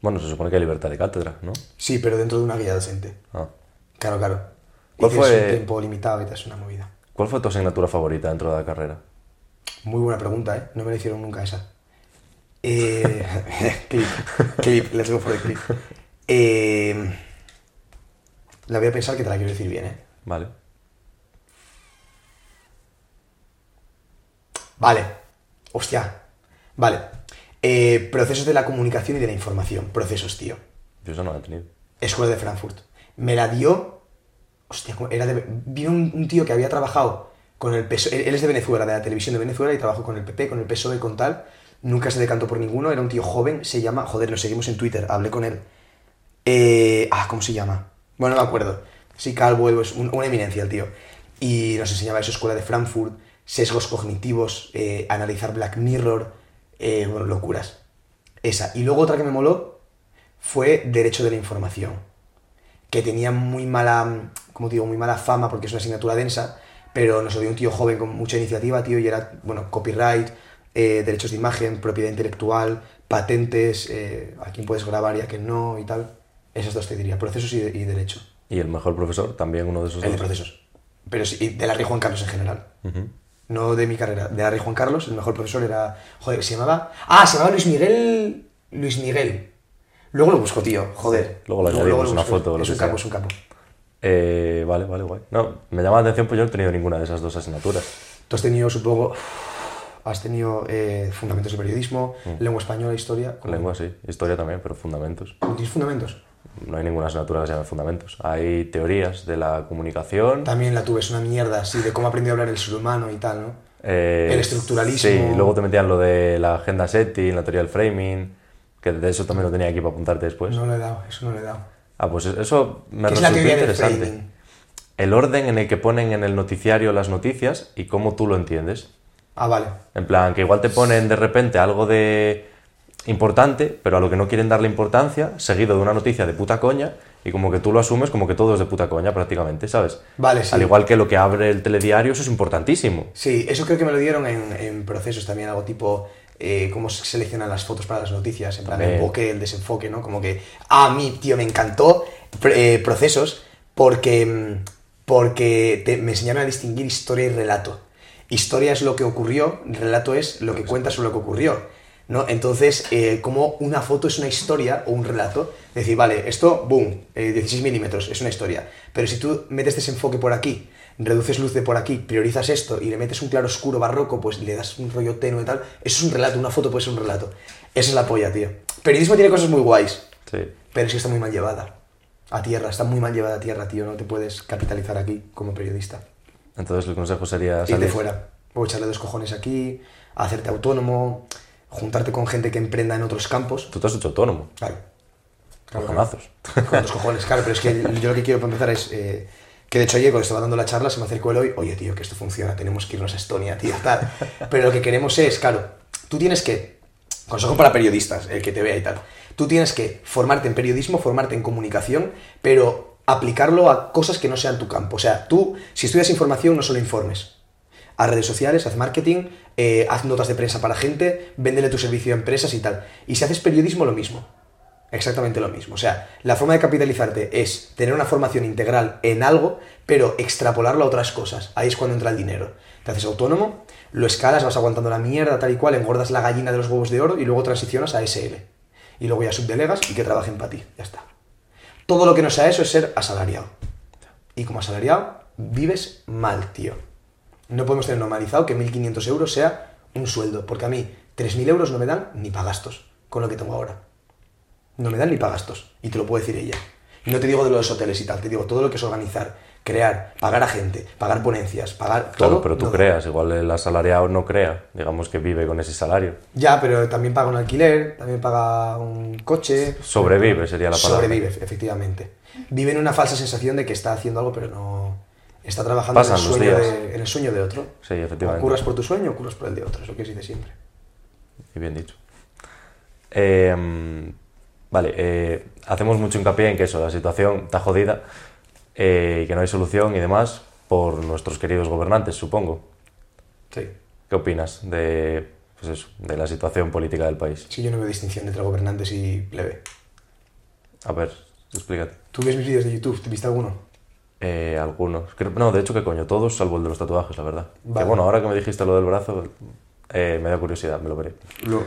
Bueno, se supone que hay libertad de cátedra, ¿no? Sí, pero dentro de una guía docente. Ah. Claro, claro. ¿Cuál Y fue- un tiempo limitado y es una movida. ¿Cuál fue tu asignatura favorita dentro de la carrera? Muy buena pregunta, ¿eh? No me la hicieron nunca esa. Eh, (laughs) clip, clip, let's go for the clip. Eh, la voy a pensar que te la quiero decir bien, ¿eh? Vale. Vale. Hostia. Vale. Eh, procesos de la comunicación y de la información. Procesos, tío. Yo eso no lo he tenido. Escuela de Frankfurt. Me la dio. Hostia, ¿cómo era de. Vino un, un tío que había trabajado con el PSOE. Él, es de Venezuela, de la televisión de Venezuela, y trabajó con el PP, con el PSOE, con tal. Nunca se decantó por ninguno. Era un tío joven. Se llama. Joder, lo seguimos en Twitter. Hablé con él. Eh, ah, ¿cómo se llama? Bueno, no me acuerdo. Sí, calvo, es un- una eminencia el tío. Y nos enseñaba eso, escuela de Frankfurt, sesgos cognitivos, eh, analizar Black Mirror, eh, bueno, locuras. Esa. Y luego otra que me moló fue Derecho de la Información, que tenía muy mala, como digo, muy mala fama porque es una asignatura densa, pero nos lo dio un tío joven con mucha iniciativa, tío, y era, bueno, copyright, eh, derechos de imagen, propiedad intelectual, patentes, eh, a quién puedes grabar y a quién no y tal. Esos dos te diría, procesos y, y derecho. Y el mejor profesor, también uno de esos El de procesos. Pero sí, y de la Rey Juan Carlos en general. No de mi carrera. De Rey Juan Carlos, el mejor profesor era. Joder, se llamaba. Ah, se llamaba Luis Miguel. Luis Miguel. Luego lo busco, tío. Joder. Luego lo añadimos, una busco. foto lo Es que un capo, es un capo. Eh, vale, vale, guay. No, me llama la atención, pues yo no he tenido ninguna de esas dos asignaturas. Tú has tenido, supongo. Has tenido eh, fundamentos de periodismo, lengua española, historia. Lengua sí, historia también, pero fundamentos. ¿Tienes fundamentos? No hay ninguna asignatura que se llame fundamentos. Hay teorías de la comunicación. También la tuve, es una mierda, así, de cómo aprendí a hablar el ser humano y tal, ¿no? eh, El estructuralismo. Sí, luego te metían lo de la agenda setting, la teoría del framing, que de eso también lo tenía aquí para apuntarte después. No lo he dado, eso no lo he dado. Ah, pues eso me ¿Qué es la resultó del interesante. El orden en el que ponen en el noticiario las noticias y cómo tú lo entiendes. Ah, vale. En plan, que igual te ponen de repente algo de importante, pero a lo que no quieren darle importancia, seguido de una noticia de puta coña, y como que tú lo asumes como que todo es de puta coña prácticamente, ¿sabes? Vale, sí. Al igual que lo que abre el telediario, eso es importantísimo. Sí, eso creo que me lo dieron en, en procesos también, algo tipo eh, cómo se seleccionan las fotos para las noticias, en plan el enfoque, el desenfoque, ¿no? Como que a mí, tío, me encantó eh, procesos porque, mm, porque te- me enseñaron a distinguir historia y relato. Historia es lo que ocurrió, relato es lo que cuenta sobre lo que ocurrió. ¿No? Entonces, eh, como una foto es una historia o un relato, decir, vale, esto, boom, eh, 16 milímetros, es una historia. Pero si tú metes desenfoque por aquí, reduces luz de por aquí, priorizas esto y le metes un claro oscuro barroco, pues le das un rollo tenue y tal, eso es un relato, una foto puede ser un relato. Esa es la polla, tío. Periodismo tiene cosas muy guays, Sí. pero es que está muy mal llevada. A tierra, está muy mal llevada a tierra, tío. No te puedes capitalizar aquí como periodista. Entonces el consejo sería Irte salir fuera. O echarle dos cojones aquí, hacerte autónomo, juntarte con gente que emprenda en otros campos. Tú te has hecho autónomo. Claro. Claro, Cojonazos. claro. Con dos cojones, claro. Pero es que yo lo que quiero para empezar es... eh, que de hecho ayer cuando estaba dando la charla se me acercó el hoy, oye tío, que esto funciona, tenemos que irnos a Estonia, tío, tal. Pero lo que queremos es, claro, tú tienes que, consejo para periodistas, el que te vea y tal, tú tienes que formarte en periodismo, formarte en comunicación, pero aplicarlo a cosas que no sean tu campo. O sea, tú, si estudias información, no solo informes. Haz redes sociales, haz marketing, eh, haz notas de prensa para gente, véndele tu servicio a empresas y tal. Y si haces periodismo, lo mismo. Exactamente lo mismo. O sea, la forma de capitalizarte es tener una formación integral en algo, pero extrapolarlo a otras cosas. Ahí es cuando entra el dinero. Te haces autónomo, lo escalas, vas aguantando la mierda tal y cual, engordas la gallina de los huevos de oro y luego transicionas a SL. Y luego ya subdelegas y que trabajen para ti. Ya está. Todo lo que no sea eso es ser asalariado. Y como asalariado, vives mal, tío. No podemos tener normalizado que 1.500 euros sea un sueldo, porque a mí 3.000 euros no me dan ni para gastos con lo que tengo ahora. No me dan ni para gastos, y te lo puede decir ella. Y no te digo de los hoteles y tal, te digo todo lo que es organizar, crear, pagar a gente, pagar ponencias, pagar Claro, todo. pero tú no. creas, igual el asalariado no crea, digamos que vive con ese salario. Ya, pero también paga un alquiler, también paga un coche. Sobrevive sería la palabra. Sobrevive, efectivamente. Vive en una falsa sensación de que está haciendo algo, pero no. Está trabajando en el, sueño de, en el sueño de otro. Sí, efectivamente. O curras por tu sueño o curras por el de otro, es lo que se dice siempre. Y bien dicho. Eh, vale, eh, hacemos mucho hincapié en que eso, la situación está jodida eh, y que no hay solución y demás por nuestros queridos gobernantes, supongo. Sí. ¿Qué opinas de, pues eso, de la situación política del país? Sí, yo no veo distinción entre gobernantes y plebe. A ver, explícate. ¿Tú ves mis vídeos de YouTube? ¿Te viste alguno? Eh, algunos. Creo- no, de hecho, que coño, todos salvo el de los tatuajes, la verdad. Que Vale. bueno, ahora que me dijiste lo del brazo, eh, me da curiosidad, me lo veré.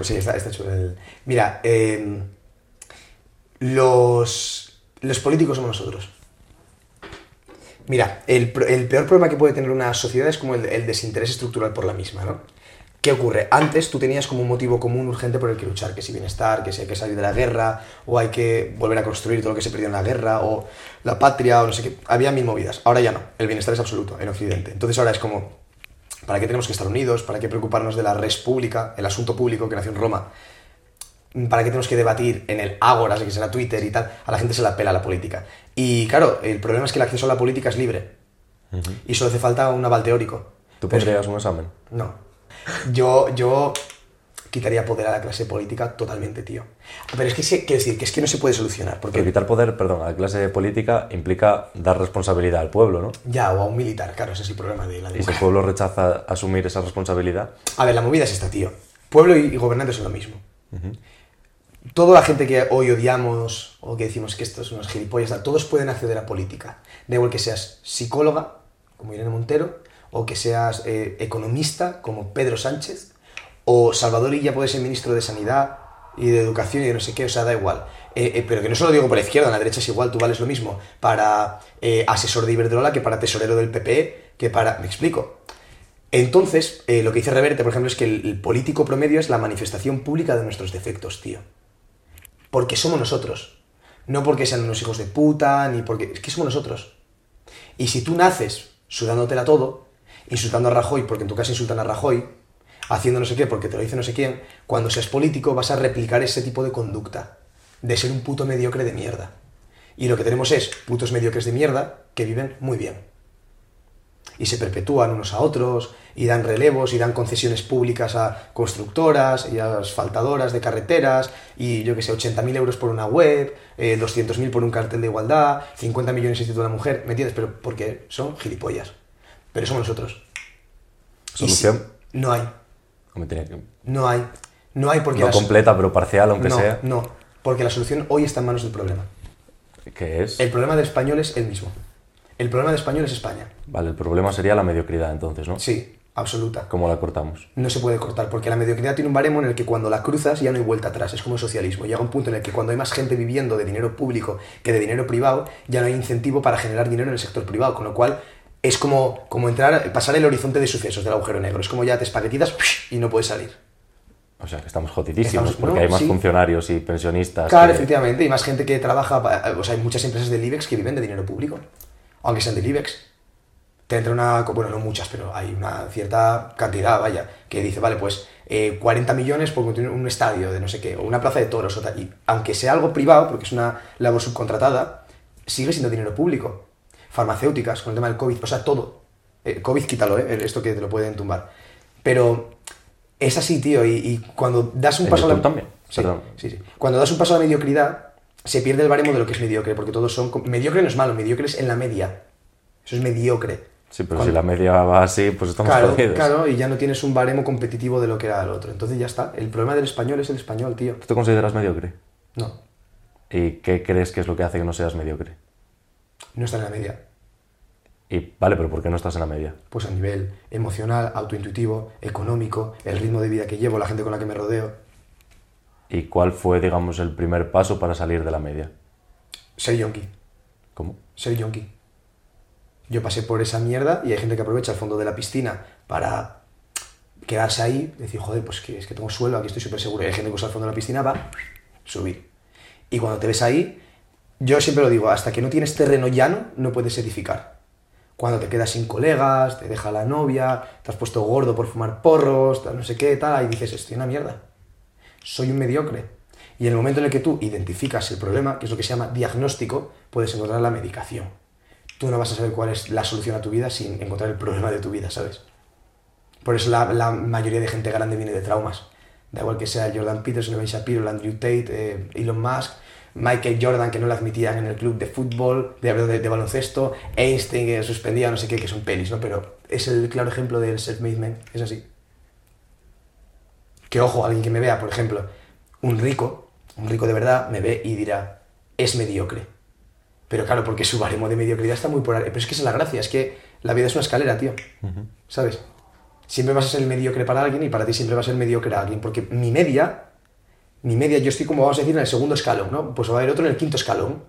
Sí, está, está chulo. el- Mira, eh, los, los políticos somos nosotros. Mira, el, el peor problema que puede tener una sociedad es como el, el desinterés estructural por la misma, ¿no? ¿Qué ocurre? Antes tú tenías como un motivo común urgente por el que luchar, que si bienestar, que si hay que salir de la guerra, o hay que volver a construir todo lo que se perdió en la guerra, o la patria, o no sé qué. Había mil movidas. Ahora ya no. El bienestar es absoluto en Occidente. Entonces ahora es como, ¿para qué tenemos que estar unidos? ¿Para qué preocuparnos de la res pública, el asunto público que nació en Roma? ¿Para qué tenemos que debatir en el Ágora, que será Twitter y tal? A la gente se la pela la política. Y claro, el problema es que el acceso a la política es libre. Y solo hace falta un aval teórico. ¿Tú pondrías un examen? no. Yo, yo quitaría poder a la clase política totalmente, tío. Pero es que, sí- quiero decir, que es que no se puede solucionar. Porque quitar poder, perdón, a la clase política implica dar responsabilidad al pueblo, ¿no? ya, o a un militar, claro, ese es el problema de la Y si el pueblo rechaza asumir esa responsabilidad, A ver, la movida es esta, tío. Pueblo y, gobernantes son lo mismo. toda la gente que hoy odiamos o que decimos que estos son unos gilipollas, todos pueden acceder a política. Da igual que seas psicóloga, como Irene Montero, o que seas eh, economista, como Pedro Sánchez, o Salvador Illa puede ser ministro de Sanidad y de Educación y de no sé qué, o sea, da igual. Eh, eh, pero que no solo digo por la izquierda, en la derecha es igual, tú vales lo mismo para asesor de Iberdrola que para tesorero del PP, que para... Me explico. Entonces, lo que dice Reverte, por ejemplo, es que el, el político promedio es la manifestación pública de nuestros defectos, tío. Porque somos nosotros. No porque sean unos hijos de puta, ni porque... Es que somos nosotros. Y si tú naces sudándotela todo, insultando a Rajoy porque en tu casa insultan a Rajoy, haciendo no sé qué porque te lo dice no sé quién, cuando seas político vas a replicar ese tipo de conducta, de ser un puto mediocre de mierda. Y lo que tenemos es putos mediocres de mierda que viven muy bien. Y se perpetúan unos a otros, y dan relevos, y dan concesiones públicas a constructoras y a asfaltadoras de carreteras, y yo que sé, 80.000 euros por una web, eh, 200.000 por un cartel de igualdad, 50 millones en Instituto de la Mujer, ¿me entiendes? Pero porque son gilipollas. Pero somos nosotros. ¿Solución? si- no hay. Que- No hay. No hay porque No las- completa, pero parcial, aunque no, sea. No, porque la solución hoy está en manos del problema. ¿Qué es? El problema del español es el mismo. El problema del español es España. Vale, el problema sería la mediocridad entonces, ¿no? Sí, absoluta. ¿Cómo la cortamos? No se puede cortar, porque la mediocridad tiene un baremo en el que cuando la cruzas ya no hay vuelta atrás, es como el socialismo. Llega un punto en el que cuando hay más gente viviendo de dinero público que de dinero privado, ya no hay incentivo para generar dinero en el sector privado, con lo cual es como, como entrar, pasar el horizonte de sucesos del agujero negro. Es como ya te espaguetitas y no puedes salir. O sea, que estamos jodidísimos Estamos- porque no, hay más sí. funcionarios y pensionistas. Claro, que- efectivamente, y más gente que trabaja, pa- o sea, hay muchas empresas del IBEX que viven de dinero público, aunque sean del IBEX. Te entra una, bueno, no muchas, pero hay una cierta cantidad, vaya, que dice, vale, pues eh, 40 millones por un estadio de no sé qué, o una plaza de toros, o tal, y aunque sea algo privado, porque es una labor subcontratada, sigue siendo dinero público. Farmacéuticas, con el tema del COVID, o sea, todo. Eh, COVID quítalo, ¿eh? esto que te lo pueden tumbar. Pero es así, tío, y, y cuando das un paso a la... También, Sí, sí, sí. Cuando das un paso a la mediocridad, se pierde el baremo de lo que es mediocre, porque todos son... Mediocre no es malo, mediocre es en la media. Eso es mediocre. Sí, pero Cuando- si la media va así, pues estamos Claro, jodidos. claro, y ya no tienes un baremo competitivo de lo que era el otro. Entonces ya está. El problema del español es el español, tío. ¿Tú te consideras mediocre? No, ¿Y qué crees que es lo que hace que no seas mediocre? No está en la media. Y vale, pero ¿por qué no estás en la media? Pues a nivel emocional, autointuitivo, económico, el ritmo de vida que llevo, la gente con la que me rodeo. ¿Y cuál fue, digamos, el primer paso para salir de la media? Ser yonki. ¿Cómo? ser yonki. Yo pasé por esa mierda y hay gente que aprovecha el fondo de la piscina para quedarse ahí, decir, joder, pues que es que tengo suelo, aquí estoy súper seguro. Y hay gente que usa el fondo de la piscina, va, subir. Y cuando te ves ahí, yo siempre lo digo, hasta que no tienes terreno llano, no puedes edificar. Cuando te quedas sin colegas, te deja la novia, te has puesto gordo por fumar porros, no sé qué, tal, y dices, estoy una mierda. Soy un mediocre. Y en el momento en el que tú identificas el problema, que es lo que se llama diagnóstico, puedes encontrar la medicación. Tú no vas a saber cuál es la solución a tu vida sin encontrar el problema de tu vida, ¿sabes? Por eso la, mayoría de gente grande viene de traumas. Da igual que sea Jordan Peterson, Ben Shapiro, Andrew Tate, eh, Elon Musk, Michael Jordan, que no lo admitían en el club de fútbol, de, de, de baloncesto, Einstein, que suspendía, no sé qué, que son pelis, ¿no? Pero es el claro ejemplo del self-made man, es así. Que ojo, alguien que me vea, por ejemplo, un rico, un rico de verdad, me ve y dirá, es mediocre. Pero claro, porque su baremo de mediocridad está muy por ahí. Pero es que esa es la gracia, es que la vida es una escalera, tío. ¿Sabes? Siempre vas a ser mediocre para alguien y para ti siempre va a ser mediocre a alguien. Porque mi media, mi media, yo estoy como vamos a decir en el segundo escalón, ¿no? Pues va a haber otro en el quinto escalón.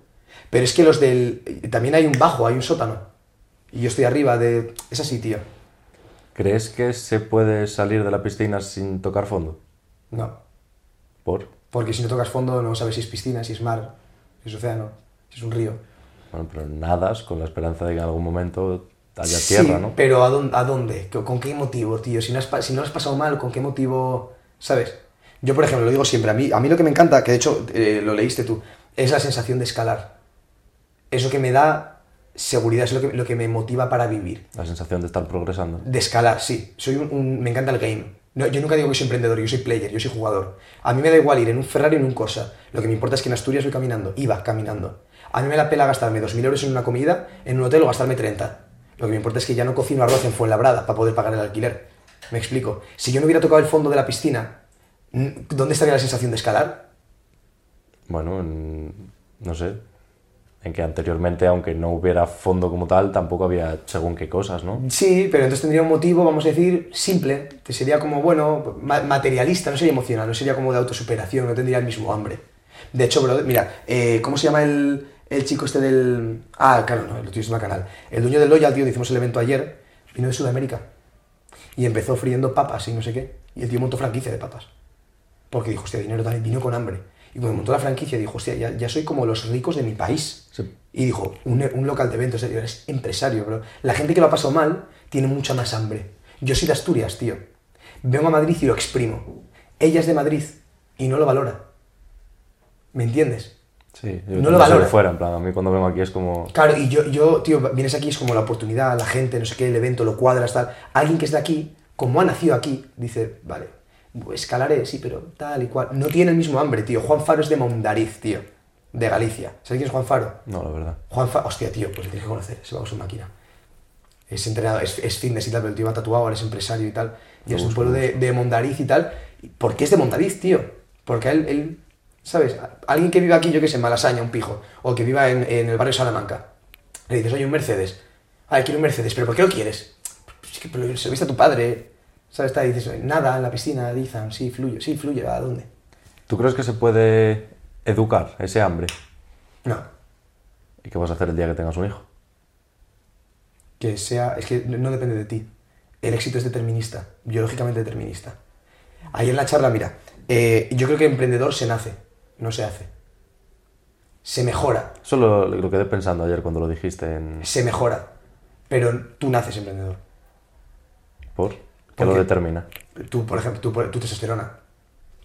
Pero es que los del. También hay un bajo, hay un sótano. Y yo estoy arriba de. Es así, tío. ¿Crees que se puede salir de la piscina sin tocar fondo? No. ¿Por? Porque si no tocas fondo no sabes si es piscina, si es mar, si es océano, si es un río. Bueno, pero nadas con la esperanza de que en algún momento haya Sí, tierra, ¿no? Pero ¿a dónde? ¿a dónde? ¿Con qué motivo, tío? Si no, has, si no lo has pasado mal, ¿con qué motivo? ¿Sabes? Yo, por ejemplo, lo digo siempre, a mí, a mí lo que me encanta, que de hecho eh, lo leíste tú, es la sensación de escalar. Eso que me da seguridad, es lo que, lo que me motiva para vivir. La sensación de estar progresando. De escalar, sí. Soy un, un- me encanta el game. No, yo nunca digo que soy emprendedor, yo soy player, yo soy jugador. A mí me da igual ir en un Ferrari o en un Corsa. Lo que me importa es que en Asturias voy caminando. Iba caminando. A mí me la pela gastarme 2.000 euros en una comida, en un hotel o gastarme 30. Lo que me importa es que ya no cocino arroz en Fuenlabrada para poder pagar el alquiler. Me explico. Si yo no hubiera tocado el fondo de la piscina, ¿dónde estaría la sensación de escalar? Bueno, en- no sé. En que anteriormente, aunque no hubiera fondo como tal, tampoco había según qué cosas, ¿no? Sí, pero entonces tendría un motivo, vamos a decir, simple, que sería como, bueno, ma- materialista, no sería emocional, no sería como de autosuperación, no tendría el mismo hambre. De hecho, bro, mira, eh, ¿cómo se llama el, el chico este del... Ah, claro, no, lo tienes en el canal. El dueño del Loyal, tío, hicimos el evento ayer, vino de Sudamérica. Y empezó friendo papas y no sé qué. Y el tío montó franquicia de papas. Porque dijo, hostia, dinero tal, vino con hambre. Y cuando montó la franquicia dijo, hostia, ya, ya soy como los ricos de mi país. Sí. Y dijo, un, un local de eventos, eres empresario, bro. La gente que lo ha pasado mal tiene mucha más hambre. Yo soy de Asturias, tío. Vengo a Madrid y lo exprimo. Ella es de Madrid y no lo valora. ¿Me entiendes? Sí, yo No lo valora. fuera, en plan, a mí cuando vengo aquí es como... Claro, y yo, yo, tío, vienes aquí, es como la oportunidad, la gente, no sé qué, el evento, lo cuadras, tal. Alguien que es de aquí, como ha nacido aquí, dice, vale, escalaré, sí, pero tal y cual. No tiene el mismo hambre, tío. Juan Faro es de Mondariz, tío. De Galicia. ¿Sabes quién es Juan Faro? No, la verdad. Juan Faro, hostia, tío, pues le tienes que conocer, se va con su máquina. Es entrenador, es, es fitness y tal, pero el tío va tatuado, ahora es empresario y tal. Y es un pueblo lo de, de Mondariz y tal. ¿Por qué es de Mondariz, tío? Porque él, él, ¿sabes? Alguien que viva aquí, yo que sé, en Malasaña, un pijo, o que viva en, en el barrio Salamanca, le dices, oye, un Mercedes. Ah, quiero un Mercedes, ¿pero por qué lo quieres? Es que pero se lo viste a tu padre, ¿sabes? Está, dices, nada, en la piscina, dicen, sí, fluye, sí, fluye, ¿a dónde? ¿Tú crees que se puede educar ese hambre? No, ¿Y qué vas a hacer el día que tengas un hijo? que sea, es que no depende de ti. El éxito es determinista, biológicamente determinista. Ahí en la charla, mira, eh, yo creo que emprendedor se nace, no se hace. Se mejora, Eso lo, lo quedé pensando ayer cuando lo dijiste en... se mejora, pero tú naces emprendedor. ¿Por? ¿Qué ¿Por lo determina? Tú, por ejemplo, tú, tu testosterona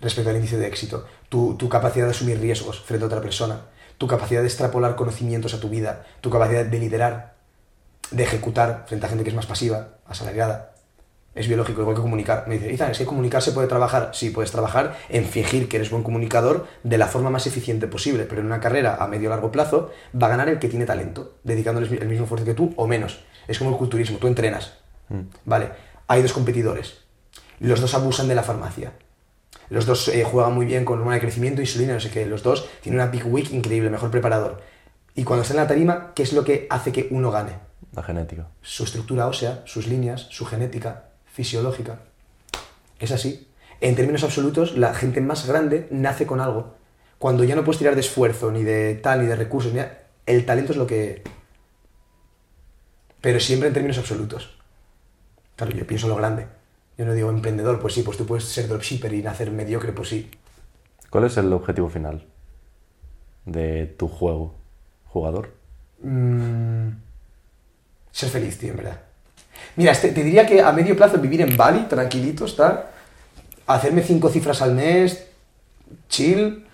respecto al índice de éxito, tu, tu capacidad de asumir riesgos frente a otra persona, tu capacidad de extrapolar conocimientos a tu vida, tu capacidad de liderar, de ejecutar frente a gente que es más pasiva, asalariada. Es biológico, igual que comunicar. Me dice, Izan, es que comunicar se puede trabajar. Sí, puedes trabajar en fingir que eres buen comunicador de la forma más eficiente posible, pero en una carrera a medio o largo plazo va a ganar el que tiene talento, dedicándoles el mismo esfuerzo que tú o menos. Es como el culturismo, tú entrenas. Vale, hay dos competidores. Los dos abusan de la farmacia. Los dos eh, juegan muy bien con hormona de crecimiento, insulina, no sé qué. Los dos tienen una peak week increíble, mejor preparador. Y cuando están en la tarima, ¿qué es lo que hace que uno gane? La genética. Su estructura ósea, sus líneas, su genética fisiológica. Es así. En términos absolutos, la gente más grande nace con algo. Cuando ya no puedes tirar de esfuerzo, ni de tal, ni de recursos, ni de- el talento es lo que... Pero siempre en términos absolutos. Claro, yo pienso en lo grande. Yo no digo emprendedor, pues sí, pues tú puedes ser dropshipper y nacer mediocre, pues sí. ¿Cuál es el objetivo final de tu juego? ¿Jugador? Mm, ser feliz, tío, en verdad. Mira, este- te diría que a medio plazo vivir en Bali, tranquilito, estar, hacerme cinco cifras al mes, chill,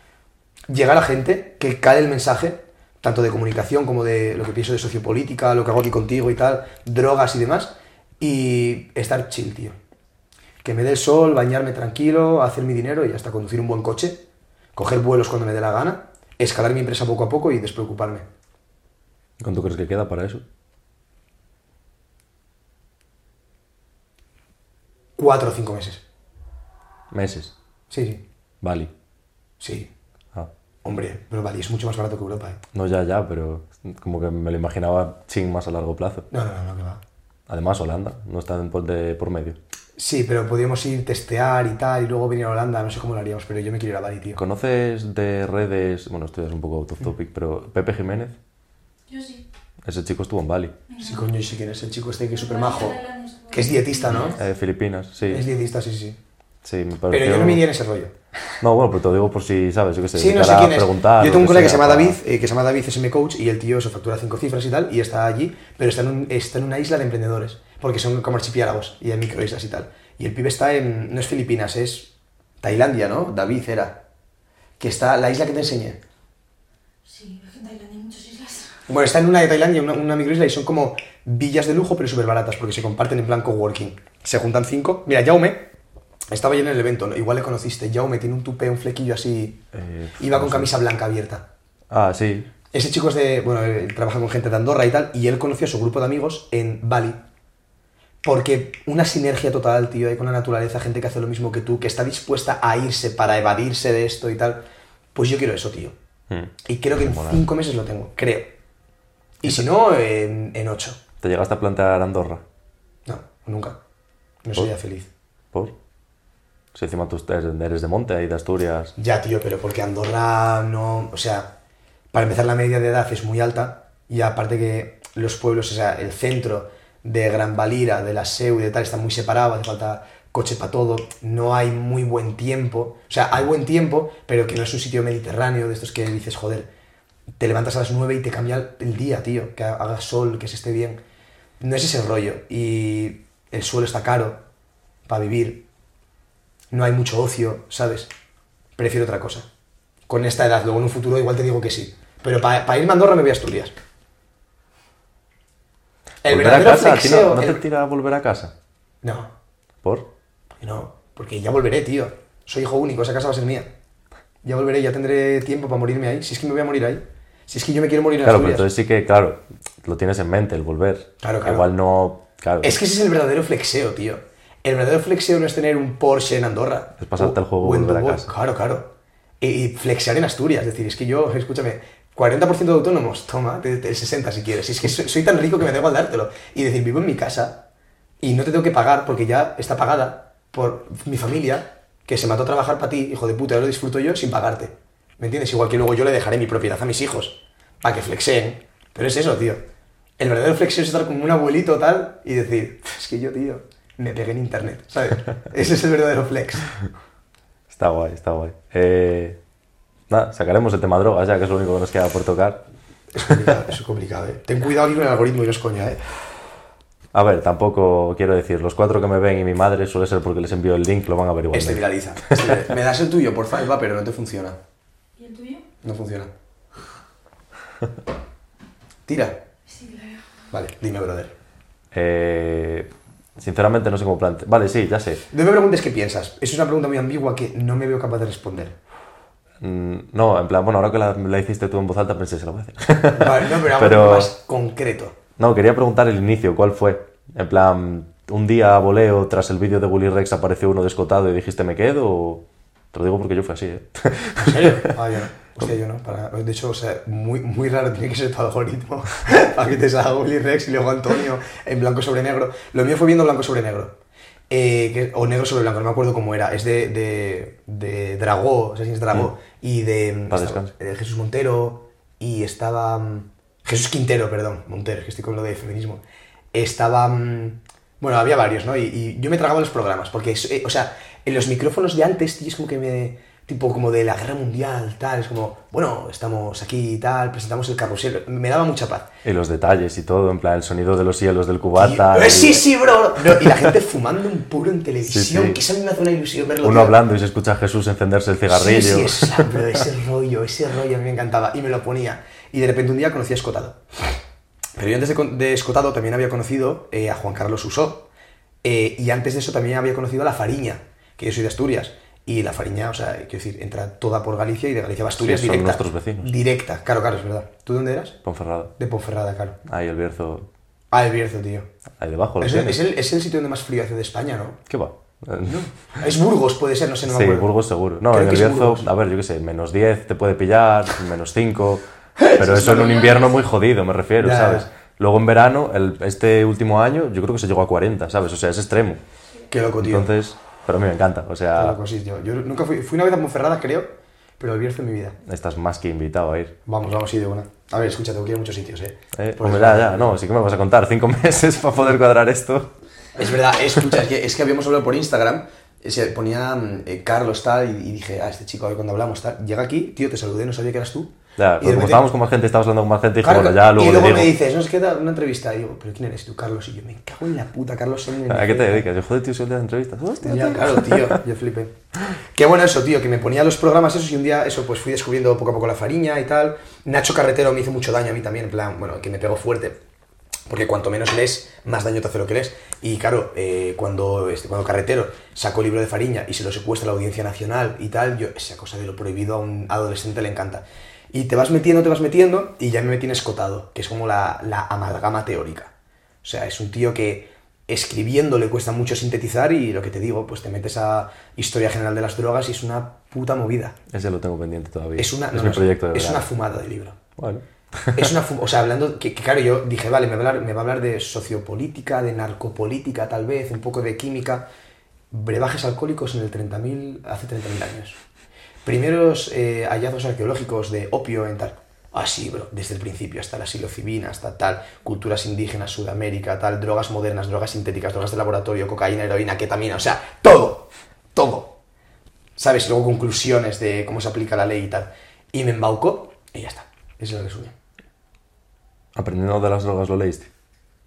llegar a gente, que cale el mensaje, tanto de comunicación como de lo que pienso de sociopolítica, lo que hago aquí contigo y tal, drogas y demás, y estar chill, tío. Que me dé el sol, bañarme tranquilo, hacer mi dinero y hasta conducir un buen coche, coger vuelos cuando me dé la gana, escalar mi empresa poco a poco y despreocuparme. ¿Cuánto crees que queda para eso? Cuatro o cinco meses. Meses. Sí, sí. Bali. Sí. Ah. Hombre, pero Bali es mucho más barato que Europa, ¿eh? No, ya, ya, pero como que me lo imaginaba ching más a largo plazo. No, no, no, no, que va. Además, Holanda no está en por, de, por medio. Sí, pero podríamos ir, testear y tal, y luego venir a Holanda, no sé cómo lo haríamos, pero yo me quiero ir a Bali, tío. ¿Conoces de redes, bueno, esto ya es un poco out of topic, pero Pepe Jiménez? Yo sí. Ese chico estuvo en Bali, Sí, coño, sí quién es el chico este que es súper majo. Que es dietista, ¿no? eh, Filipinas, sí. Es dietista, sí, sí, sí. Me Pero pareció- yo no me iría en ese rollo. No, bueno, pero te lo digo por si sabes, yo qué sé. Sí, no sé quién es. preguntar, Yo tengo un colega que se llama David, eh, que se llama David, es mi coach, y el tío se factura cinco cifras y tal, y está allí, pero está en, un- está en una isla de emprendedores, porque son como archipiélagos y hay microislas y tal. Y el pibe está en, no es Filipinas, es Tailandia, ¿no? David era. Que está, la isla que te enseñé. Sí, es que en Tailandia hay muchas islas. Bueno, está en una de Tailandia, una, una microisla, y son como villas de lujo, pero súper baratas, porque se comparten en plan coworking. Se juntan cinco. Mira, Jaume, estaba ayer en el evento, ¿no? igual le conociste. Jaume tiene un tupé, un flequillo así. Eh, Iba con camisa blanca abierta. Ah, sí. Ese chico es de, bueno, él trabaja con gente de Andorra y tal, y él conoció a su grupo de amigos en Bali. Porque una sinergia total, tío, ahí con la naturaleza, gente que hace lo mismo que tú, que está dispuesta a irse para evadirse de esto y tal. Pues yo quiero eso, tío. Mm. Y creo que en Mola. cinco meses lo tengo, creo. Y si no, en, en ocho. ¿Te llegaste a plantear Andorra? No, nunca. No sería feliz. ¿Por? Si encima tú eres de Monte y de Asturias. Ya, tío, pero porque Andorra no. O sea, para empezar, la media de edad es muy alta. Y aparte que los pueblos, o sea, el centro de Gran Valira, de la Seu y de tal, está muy separado, hace falta coche para todo. No hay muy buen tiempo. O sea, hay buen tiempo, pero que no es un sitio mediterráneo de estos que dices, joder, te levantas a las 9 y te cambia el día, tío. Que haga sol, que se esté bien. No es ese rollo. Y el suelo está caro para vivir. No hay mucho ocio, ¿sabes? Prefiero otra cosa. Con esta edad, luego en un futuro igual te digo que sí. Pero para irme a Andorra me voy a Asturias. El ¿Volver a verdadero casa? ¿A ti flexeo... no, no te el- tira a volver a casa? No, ¿Por? no, porque ya volveré, tío. Soy hijo único, esa casa va a ser mía. Ya volveré, ya tendré tiempo para morirme ahí. Si es que me voy a morir ahí. Si es que yo me quiero morir en Claro, pero Asturias. entonces sí que, claro, lo tienes en mente, el volver. Claro, claro. Igual no... Claro, Es que ese es el verdadero flexeo, tío. El verdadero flexeo no es tener un Porsche en Andorra. Es pasarte O- el juego en volver a Dubái. casa. Claro, claro. Y, y flexear en Asturias. Es decir, es que yo, escúchame, 40% de autónomos, toma, te- te- el 60 si quieres. Es que soy, soy tan rico que me da igual dártelo. Y decir, vivo en mi casa y no te tengo que pagar porque ya está pagada por mi familia que se mató a trabajar para ti, hijo de puta, ahora lo disfruto yo sin pagarte. ¿Me entiendes? Igual que luego yo le dejaré mi propiedad a mis hijos para que flexeen. Pero es eso, tío. El verdadero flexeo es estar como un abuelito tal y decir, es que yo, tío, me pegué en internet, ¿sabes? Ese es el verdadero flex. Está guay, está guay. Eh, nada, sacaremos el tema drogas ya, que es lo único que nos queda por tocar. Es complicado, es complicado, ¿eh? Ten cuidado aquí con el algoritmo y no es coña, ¿eh? A ver, tampoco quiero decir, los cuatro que me ven y mi madre suele ser porque les envío el link, lo van a ver igualmente. Este viraliza. Este. (laughs) Me das el tuyo, por favor, va, pero no te funciona. ¿Y el tuyo? No funciona. Tira. Sí, claro. Vale, dime, brother. Eh, sinceramente no sé cómo plantear. Vale, sí, ya sé. No me preguntes qué piensas. Es una pregunta muy ambigua que no me veo capaz de responder. Mm, no, en plan, bueno, ahora que la, la hiciste tú en voz alta pensé, se la voy a hacer. (laughs) Vale, no, pero Pero- más concreto. no, quería preguntar el inicio, ¿cuál fue? En plan, un día a voleo tras el vídeo de Willy Rex apareció uno descotado y dijiste me quedo o... Te lo digo porque yo fui así, ¿eh? ¿En serio? (laughs) Ah. Hostia, yo no. Para... De hecho, o sea, muy, muy raro tiene que ser tu algoritmo (laughs) para que te salga Willy Rex y luego Antonio en blanco sobre negro. Lo mío fue viendo blanco sobre negro. Eh, que- o negro sobre blanco, no me acuerdo cómo era. Es de, de, de Dragó, o sea, si es Dragó. Y de, estaba- de Jesús Montero. Y estaba. mm, Jesús Quintero, perdón. Montero, que estoy con lo de feminismo. Estaba. mm, Bueno, había varios, ¿no? Y, y yo me tragaba los programas, porque, eh, o sea, en los micrófonos de antes, tío, es como que me. Tipo, como de la guerra mundial, tal. Es como, bueno, estamos aquí y tal, presentamos el carrusel. Me daba mucha paz. Y los detalles y todo, en plan, el sonido de los hielos del cubata. Y- y- ¡Eh, sí, sí, bro! No, y la gente fumando un puro en televisión, Sí, sí. que esa a mí me hace una ilusión verlo. Uno tío. hablando y se escucha a Jesús encenderse el cigarrillo. Sí, sí, esa, bro, (laughs) ese rollo, ese rollo a mí me encantaba. Y me lo ponía. Y de repente un día conocí a Escotado. Pero yo antes de, de Escotado también había conocido eh, a Juan Carlos Usó. Eh, y antes de eso también había conocido a La Fariña, que yo soy de Asturias. Y La Fariña, o sea, quiero decir, entra toda por Galicia y de Galicia a Asturias Sí, son directa. nuestros vecinos. Directa, claro, claro, es verdad. ¿Tú dónde eras? Ponferrada. De Ponferrada, claro. Ahí el Bierzo, Ah, el Bierzo, tío. ahí debajo. Es el, es, el, es el sitio donde más frío hace de España, ¿no? ¿Qué va? Es Burgos, puede ser, no sé, no me sí, acuerdo. Burgos seguro. No, Creo en el Bierzo, a ver, yo qué sé, menos 10 te puede pillar, menos 5. (laughs) Pero eso en un invierno muy jodido, me refiero, Ya. ¿sabes? Luego en verano, el- este último año, yo creo que se llegó a 40, ¿sabes? O sea, es extremo. Qué loco, tío. Entonces, pero a mí me encanta. O sea, loco, sí, tío. Yo nunca fui, fui una vez a Monferrada, creo, pero el Bierzo en mi vida. estás más que invitado a ir. Vamos, vamos, sí, de una. A ver, escucha, tengo que ir a muchos sitios, eh. Eh, eso- ya, ya, no, sí que me vas a contar. Cinco (laughs) meses para poder cuadrar esto. Es verdad, escucha, es que, es que habíamos hablado por Instagram, eh, se ponía mm, eh, Carlos tal, y, y dije, ah, este chico, a ver cuando hablamos tal. Llega aquí, tío, te saludé, no sabía que eras tú. Ya, Y como repente- estábamos con más gente, estabas hablando con más gente, dije, Claro, bueno, ya luego y le luego digo. me dices, nos queda una entrevista. Y digo, ¿pero quién eres tú, Carlos? Y yo, me cago en la puta, Carlos. Son ¿A qué te dedicas? Yo, joder, tío, soy el de las entrevistas. Hostia, Ya, claro, tío, yo flipé. Qué bueno eso, tío, que me ponía los programas esos y un día eso, pues fui descubriendo poco a poco la fariña y tal. Nacho Carretero me hizo mucho daño a mí también, en plan, bueno, que me pegó fuerte. Porque cuanto menos lees, más daño te hace lo que lees. Y claro, eh, cuando, este, cuando Carretero sacó el libro de Fariña y se lo secuestra la Audiencia Nacional y tal, yo, esa cosa de lo prohibido a un adolescente le encanta. Y te vas metiendo, te vas metiendo, y ya me metí en escotado, que es como la, la amalgama teórica. O sea, es un tío que escribiendo le cuesta mucho sintetizar y lo que te digo, pues te metes a historia general de las drogas y es una puta movida. Ese lo tengo pendiente todavía. Es una, es no, mi no, proyecto de es verano. una fumada de libro. Bueno. (laughs) Es una (laughs) fu- o sea, hablando, que, que claro, yo dije, vale, me va, a hablar, me va a hablar de sociopolítica, de narcopolítica tal vez, un poco de química, brebajes alcohólicos en el 30.000, hace 30.000 años. Primeros eh, hallazgos arqueológicos de opio en tal. Ah, sí, bro, desde el principio, hasta la psilocibina, hasta tal, culturas indígenas, Sudamérica, tal, drogas modernas, drogas sintéticas, drogas de laboratorio, cocaína, heroína, ketamina, o sea, todo, todo. ¿Sabes? Luego conclusiones de cómo se aplica la ley y tal. Y me embaucó y ya está. Ese es el resumen. Aprendiendo de las drogas lo leíste.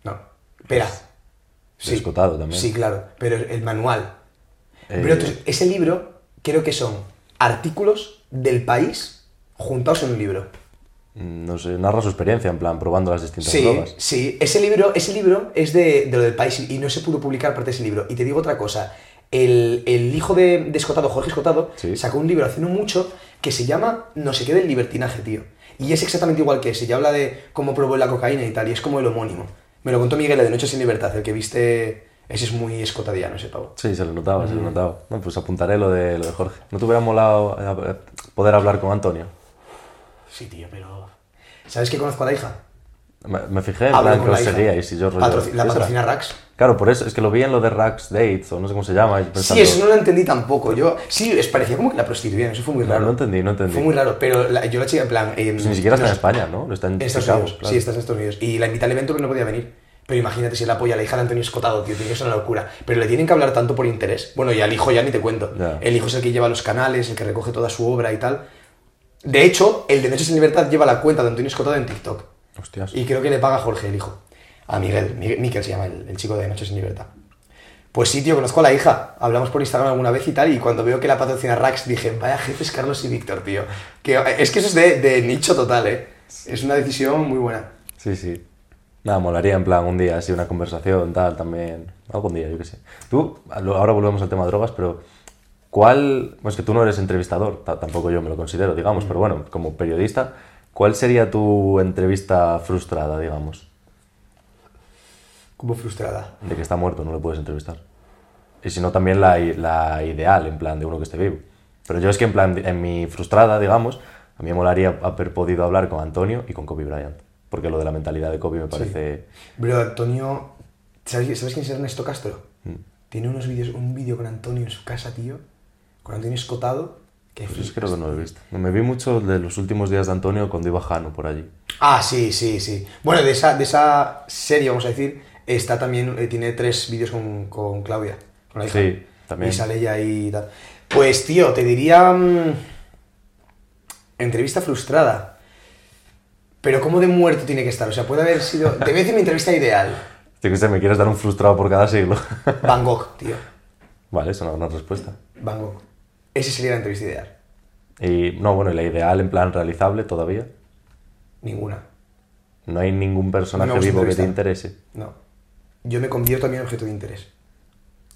No. Espera. Descotado también. Sí, claro. Pero el manual. Eh, Pero entonces, ese libro creo que son artículos del país juntados en un libro. mm, No sé, narra su experiencia, en plan, probando las distintas Sí, drogas. sí. Ese libro, ese libro es de, de lo del país y no se pudo publicar parte de ese libro. Y te digo otra cosa. El, el hijo de, de Escotado, Jorge Escotado, Sí. sacó un libro hace no mucho que se llama No se quede el libertinaje, tío. Y es exactamente igual que ese. Ya habla de cómo probó la cocaína y tal. Y es como el homónimo. Me lo contó Miguel de Noches sin Libertad, el que viste... Ese es muy escotadiano, ese pavo. Sí, se lo notaba, se lo notaba. No, pues apuntaré lo de, lo de Jorge. ¿No te hubiera molado eh, poder hablar con Antonio? Sí, tío, pero... ¿Sabes que conozco a la hija? Me, me fijé en plan que os seguíais y yo rollo, Patroci- la patrocina Rax. Claro, por eso, es que lo vi en lo de Rax Dates, o no sé cómo se llama. y Sí, pensando- eso no lo entendí tampoco. Yo, sí, es parecía como que la prostituían, eso fue muy No, raro. no entendí, no entendí. Fue muy raro, pero la- yo la chica, en plan. eh, Pues ni siquiera está no en España, ¿no? Está en, En Estados Chicago, Unidos. claro. Sí, está en Estados Unidos. Y la invita al evento, pero no podía venir. Pero imagínate si la apoya la hija de Antonio Escotado, tío, tiene que ser una locura. Pero le tienen que hablar tanto por interés. Bueno, y al hijo ya ni te cuento. El hijo es el que lleva los canales, el que recoge toda su obra y tal. De hecho, el de Noches en Libertad lleva la cuenta de Antonio Escotado en TikTok. Hostias. Y creo que le paga a Jorge, el hijo. A Miguel, Miguel Miquel se llama el, el chico de Noches en Libertad. Pues sí, tío, conozco a la hija. Hablamos por Instagram alguna vez y tal. Y cuando veo que la patrocina Rax, dije, vaya jefes Carlos y Víctor, tío. Que, es que eso es de, de nicho total, ¿eh? Es una decisión muy buena. Sí, sí. Nada, molaría en plan un día, así una conversación, tal, también. Algún día, yo qué sé. Tú, lo- ahora volvemos al tema de drogas, pero ¿cuál. Pues que tú no eres entrevistador, ta- tampoco yo me lo considero, digamos, pero bueno, como periodista, ¿cuál sería tu entrevista frustrada, digamos? Como frustrada. De que está muerto, no le puedes entrevistar. Y si no, también la, i- la ideal, en plan, de uno que esté vivo. Pero yo es que, en plan, en mi frustrada, digamos, a mí me molaría haber podido hablar con Antonio y con Kobe Bryant. Porque lo de la mentalidad de Kobe me parece. Bro, Antonio. ¿Sabes, ¿sabes quién es Ernesto Castro? Mm. Tiene unos vídeos, un vídeo con Antonio en su casa, tío. Con Antonio escotado. Que Pues es creo que no lo he visto. Me vi mucho de los últimos días de Antonio cuando iba Jano por allí. Ah, sí, sí, sí. Bueno, de esa, de esa serie, vamos a decir, está también, eh, tiene tres vídeos con, con Claudia, con la hija. Sí, también. Y sale ella ahí y tal. Pues, tío, te diría... mm, entrevista frustrada. Pero ¿cómo de muerto tiene que estar? O sea, puede haber sido... (laughs) Te voy a decir mi entrevista ideal. Que sé, me quieres dar un frustrado por cada siglo. (laughs) Van Gogh, tío. vale, es una respuesta. Van Gogh. Esa sería la entrevista ideal. Y no, bueno, y la ideal en plan realizable todavía. Ninguna. No hay ningún personaje No vivo que te interese. No. Yo me convierto también en objeto de interés.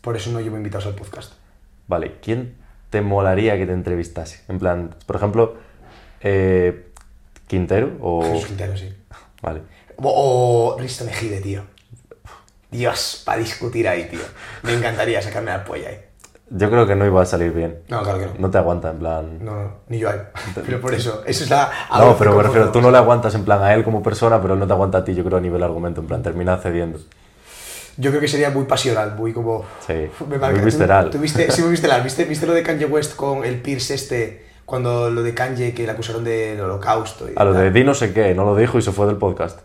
Por eso no llevo invitados al podcast. Vale, ¿quién te molaría que te entrevistase? En plan, por ejemplo, eh, Quintero o... (laughs) Jesús Quintero, sí. Vale. O, o Risto Mejide, tío. Dios, para discutir ahí, tío. Me encantaría sacarme la polla ahí. Yo creo que no iba a salir bien. No, claro que no. No te aguanta, en plan... No, no, ni yo a él. Pero por eso, eso es la... (laughs) No, pero me refiero, tú no le aguantas en plan a él como persona, pero él no te aguanta a ti, yo creo, a nivel argumento, en plan, termina cediendo. Yo creo que sería muy pasional, muy como... Sí, Me muy marca. ¿Tú- visceral. ¿Tú, viste, sí, muy (laughs) visceral. ¿Viste, ¿Viste lo de Kanye West con el Pierce este? Cuando lo de Kanye, que le acusaron del holocausto. Y A lo tal? de di no sé qué, no lo dijo y se fue del podcast.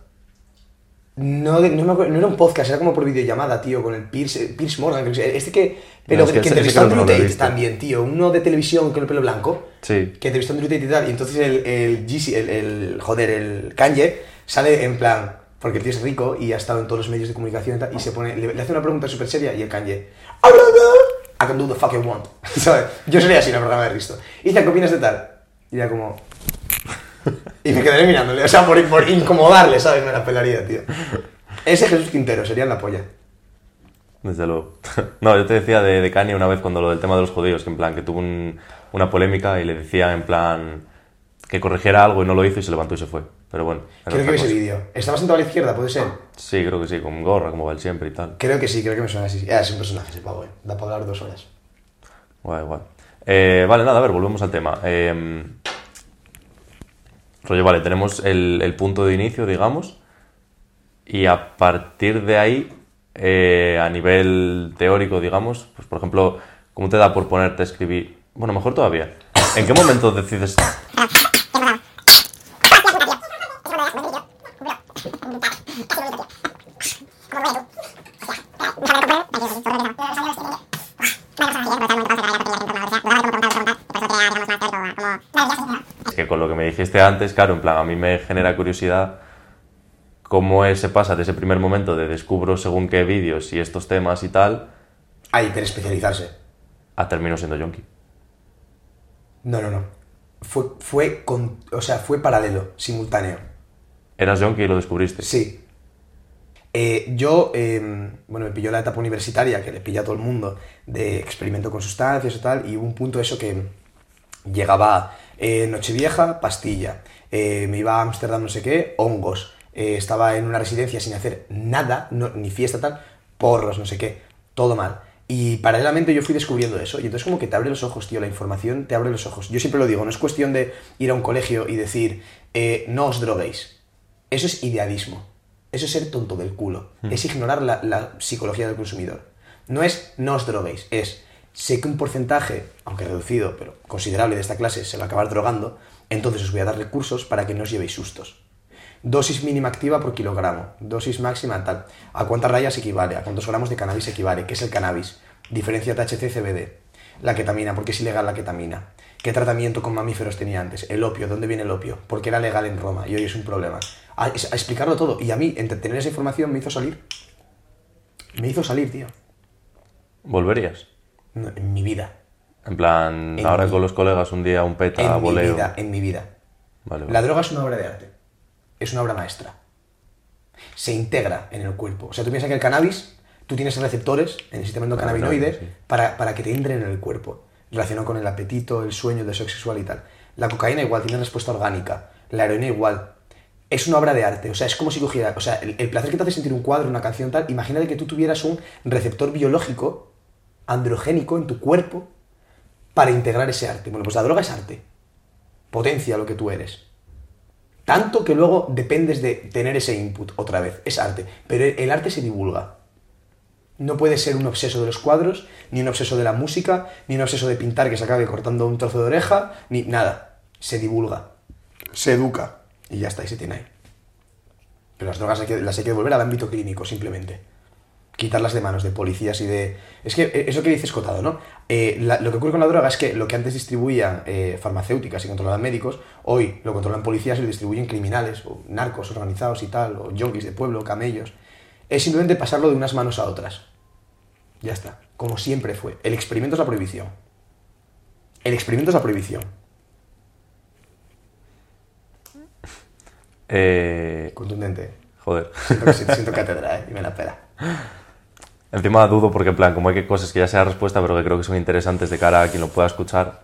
No, no, me acuerdo- no era un podcast, era como por videollamada, tío, con el Pierce, Pierce Morgan. creo que se- Este que... Pero es que entrevistó a no lo he Tate también, tío. Uno de televisión con el pelo blanco. Sí. que entrevistó a Andrew Tate y tal, y entonces el, el, el, el- joder, el Kanye sale en plan, porque el tío es rico y ha estado en todos los medios de comunicación y tal, y se pone, le, le hace una pregunta súper seria y el Kanye, I can do the fuck I want, (laughs) ¿sabes? Yo sería así en el programa de Risto. Y dice, ¿qué opinas de tal? Y ya como... Y me quedaré mirándole, o sea, por, por incomodarle, ¿sabes? Me la pelaría, tío. Ese Jesús Quintero sería la polla. Desde luego. (laughs) No, yo te decía de, de Kanye una vez cuando lo del tema de los judíos, que en plan, que tuvo un- una polémica y le decía en plan que corrigiera algo y no lo hizo y se levantó y se fue. Pero bueno. Creo que vi ese vídeo. ¿Estaba sentado a la izquierda? ¿Puede ser? Sí, creo que sí, con gorra, como va él siempre y tal. Creo que sí, creo que me suena así. Ah, es un personaje ese pavo, eh. Da para hablar dos horas. Guay, guay. Eh, vale, nada, a ver, volvemos al tema. Eh, rollo, vale, tenemos el, el punto de inicio, digamos, y a partir de ahí, eh, a nivel teórico, digamos, pues por ejemplo, ¿cómo te da por ponerte a escribir? Bueno, mejor todavía. ¿En qué momento decides... Es que con lo que me dijiste antes, claro, en plan, a mí me genera curiosidad cómo se pasa de ese primer momento de descubro según qué vídeos y estos temas y tal, Hay que especializarse. a termino siendo yonki. No, no, no. Fue, fue, con, o sea, fue paralelo, simultáneo. Eras yonki y lo descubriste. Sí. Eh, yo, eh, bueno, me pilló la etapa universitaria, que le pilla a todo el mundo, de experimento con sustancias y tal, y hubo un punto eso que llegaba eh, Nochevieja, pastilla, eh, me iba a Ámsterdam no sé qué, hongos, eh, estaba en una residencia sin hacer nada, no- ni fiesta tal, porros, no sé qué, todo mal. Y paralelamente yo fui descubriendo eso, y entonces como que te abre los ojos, tío, la información te abre los ojos. Yo siempre lo digo, no es cuestión de ir a un colegio y decir, eh, no os droguéis. Eso es idealismo. Eso es ser tonto del culo. Es ignorar la, la psicología del consumidor. No es no os droguéis, es sé que un porcentaje, aunque reducido, pero considerable de esta clase se va a acabar drogando, entonces os voy a dar recursos para que no os llevéis sustos. Dosis mínima activa por kilogramo, dosis máxima tal. ¿A cuántas rayas equivale? ¿A cuántos gramos de cannabis equivale? ¿Qué es el cannabis? Diferencia THC-CBD. La ketamina, ¿por qué es ilegal la ketamina? ¿Qué tratamiento con mamíferos tenía antes? El opio, ¿dónde viene el opio? ¿Por qué era legal en Roma y hoy es un problema? A, explicarlo todo. Y a mí, entre tener esa información, me hizo salir. Me hizo salir, tío. ¿Volverías? No, en mi vida. En plan, En ahora mi- con los colegas un día un peta, En mi voleo. vida, en mi vida. Vale, vale. La droga es una obra de arte. Es una obra maestra. Se integra en el cuerpo. O sea, tú piensas que el cannabis, tú tienes receptores en el sistema endocannabinoide sí. para, para que te entren en el cuerpo. Relacionado con el apetito, el sueño, el deseo sexual y tal. La cocaína igual, tiene respuesta orgánica. La heroína igual. Es una obra de arte. O sea, es como si cogiera... O sea, el, el placer que te hace sentir un cuadro, una canción tal, imagínate que tú tuvieras un receptor biológico, androgénico, en tu cuerpo, para integrar ese arte. Bueno, pues la droga es arte. Potencia lo que tú eres. Tanto que luego dependes de tener ese input otra vez. Es arte. Pero el arte se divulga. No puede ser un obseso de los cuadros, ni un obseso de la música, ni un obseso de pintar que se acabe cortando un trozo de oreja, ni nada. Se divulga. Se educa. Y ya está, y se tiene ahí. Pero las drogas hay que- las hay que devolver al ámbito clínico, simplemente. Quitarlas de manos de policías y de... Es que eh, eso que dices Cotado, ¿no? Eh, la- lo que ocurre con la droga es que lo que antes distribuían eh, farmacéuticas y controlaban médicos, hoy lo controlan policías y lo distribuyen criminales, o narcos organizados y tal, o yonkis de pueblo, camellos. Es simplemente pasarlo de unas manos a otras. Ya está. Como siempre fue. El experimento es la prohibición. El experimento es la prohibición. Eh, Contundente. joder. Siento, siento cátedra, ¿eh? Y me la pela. Encima dudo porque, en plan, como hay que cosas que ya sea respuesta, pero que creo que son interesantes de cara a quien lo pueda escuchar,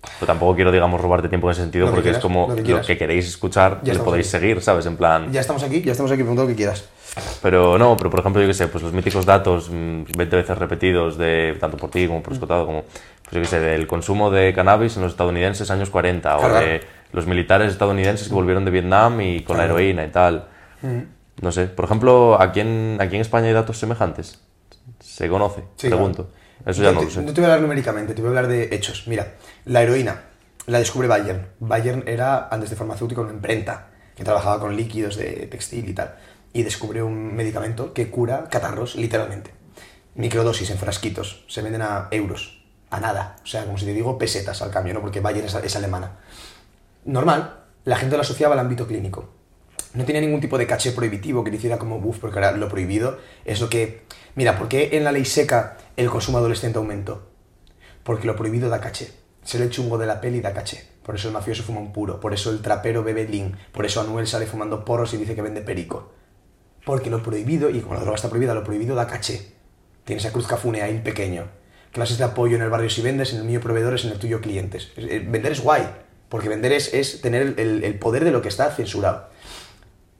pues tampoco quiero, digamos, robarte tiempo en ese sentido, porque es quieras, como lo que lo que queréis escuchar, Ya estamos podéis aquí. seguir, ¿sabes? En plan... Ya estamos aquí, ya estamos aquí, pregunta lo que quieras. Pero no, pero por ejemplo, yo que sé, pues los míticos datos mm, 20 veces repetidos de tanto por ti como por Escotado, como, pues yo que sé, del consumo de cannabis en los estadounidenses años 40, Claro, o de los militares estadounidenses que volvieron de Vietnam y con la Claro. heroína y tal. No sé, por ejemplo, ¿aquí en, aquí en España hay datos semejantes? ¿Se conoce? Sí, Pregunto. Eso ya no te- lo sé. No te voy a hablar numéricamente, te voy a hablar de hechos. Mira, la heroína la descubre Bayern. Bayern era, antes de farmacéutico, una imprenta que trabajaba con líquidos de textil y tal. Y descubre un medicamento que cura catarros, literalmente. Microdosis en frasquitos. Se venden a euros. A nada. O sea, como si te digo, pesetas al cambio, ¿no? Porque Bayern es, es alemana. Normal, la gente lo asociaba al ámbito clínico. No tenía ningún tipo de caché prohibitivo que le hiciera como buff, porque ahora lo prohibido es lo que... Mira, ¿por qué en la ley seca el consumo adolescente aumentó? Porque lo prohibido da caché. Se le chungo de la peli da caché. Por eso el mafioso fuma un puro. Por eso el trapero bebe lean. Por eso Anuel sale fumando porros y dice que vende perico. Porque lo prohibido, y como la droga está prohibida, lo prohibido da caché. Tienes a Cruz Cafune ahí pequeño. Clases de apoyo en el barrio si vendes, en el mío proveedores, en el tuyo clientes. Es- eh, Vender es guay. Porque vender es, es tener el poder de lo que está censurado.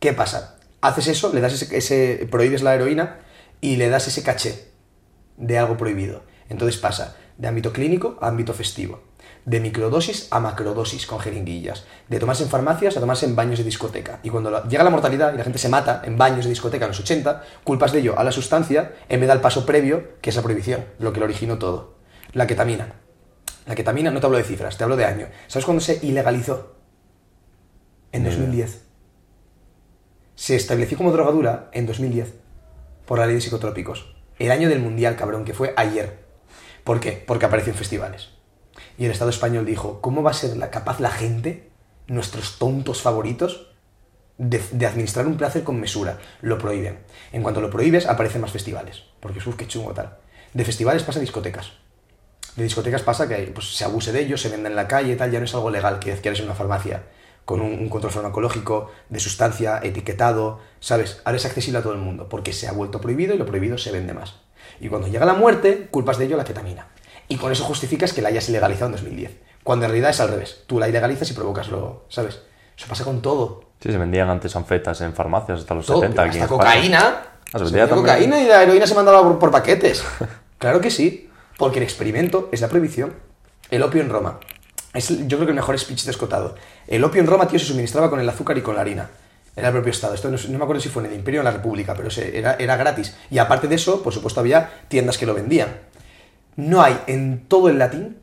¿Qué pasa? Haces eso, le das ese, ese- prohíbes la heroína y le das ese caché de algo prohibido. Entonces pasa de ámbito clínico a ámbito festivo. De microdosis a macrodosis con jeringuillas. De tomarse en farmacias a tomarse en baños de discoteca. Y cuando llega la mortalidad y la gente se mata en baños de discoteca en los 80, culpas de ello a la sustancia en vez del paso previo, que es la prohibición, lo que lo originó todo. La ketamina. La ketamina, no te hablo de cifras, te hablo de año. ¿Sabes cuándo se ilegalizó? En Ni idea. 2010 se estableció como drogadura en 2010 por la ley de psicotrópicos. El año del mundial, cabrón, que fue ayer. ¿Por qué? Porque apareció festivales. Y el Estado español dijo, ¿cómo va a ser la, capaz la gente, nuestros tontos favoritos, de, administrar un placer con mesura? Lo prohíben. En cuanto lo prohíbes, aparecen más festivales. Porque, uff, qué chungo tal. De festivales pasa a discotecas. De discotecas pasa que pues, se abuse de ellos, se venda en la calle, tal, ya no es algo legal que adquieres en una farmacia con un, un control farmacológico, de sustancia, etiquetado, ¿sabes? Ahora es accesible a todo el mundo, porque se ha vuelto prohibido y lo prohibido se vende más. Y cuando llega la muerte, culpas de ello a la ketamina. Y con eso justificas que la hayas ilegalizado en 2010. Cuando en realidad es al revés. Tú la ilegalizas y provocas lo, ¿sabes? Eso pasa con todo. Sí, se vendían antes anfetas en farmacias hasta los Todo, 70 aquí hasta cocaína. Ah, se vendía cocaína y la heroína se mandaba por, por paquetes. (laughs) claro que sí, porque el experimento es la prohibición. El opio en Roma. Es, yo creo que el mejor speech de Escotado. El opio en Roma, tío, se suministraba con el azúcar y con la harina. Era el propio Estado. Esto no, me acuerdo si fue en el Imperio o en la República, pero era, era gratis. Y aparte de eso, por supuesto, había tiendas que lo vendían. No hay en todo el latín,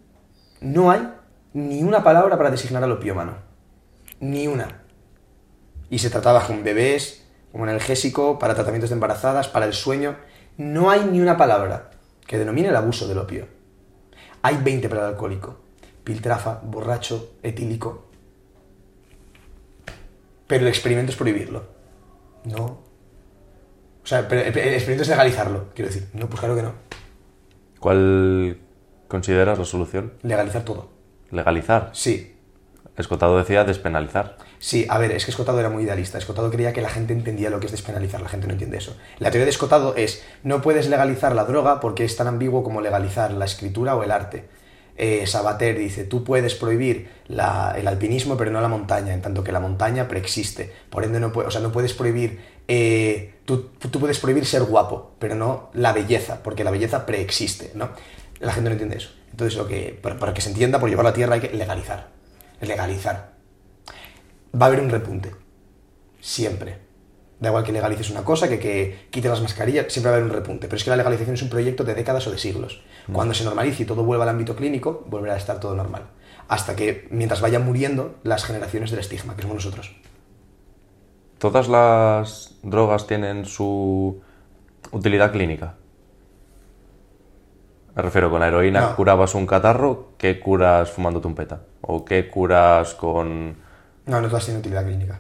no hay ni una palabra para designar al opiómano. Ni una y se trataba con bebés, como analgésico, para tratamientos de embarazadas, para el sueño. No hay ni una palabra que denomine el abuso del opio. Hay 20 para el alcohólico. Piltrafa, borracho, etílico. Pero el experimento es prohibirlo. No. O sea, pero el experimento es legalizarlo, quiero decir. No, pues claro que no. ¿Cuál consideras la solución? Legalizar todo. Legalizar. Sí, Escotado decía despenalizar. Sí, a ver, es que Escotado era muy idealista. Escotado creía que la gente entendía lo que es despenalizar, la gente no entiende eso. La teoría de Escotado es, no puedes legalizar la droga porque es tan ambiguo como legalizar la escritura o el arte. Eh, Sabater dice, tú puedes prohibir el alpinismo pero no la montaña, en tanto que la montaña preexiste. Por ende, no, o sea, no puedes prohibir... eh, tú, tú puedes prohibir ser guapo, pero no la belleza, porque la belleza preexiste, ¿no? La gente no entiende eso. Entonces, lo que, para, para que se entienda, por llevar la tierra hay que legalizar. Legalizar va a haber un repunte. Siempre. Da igual que legalices una cosa, que, que las mascarillas, siempre va a haber un repunte. Pero es que la legalización es un proyecto de décadas o de siglos. Cuando se normalice y todo vuelva al ámbito clínico, volverá a estar todo normal. Hasta que, mientras vayan muriendo las generaciones del estigma, que somos nosotros. ¿Todas las drogas tienen su utilidad clínica? Me refiero, con la heroína No. curabas un catarro, ¿qué curas fumándote un peta? ¿O qué curas con...? No, no todas tienen utilidad clínica.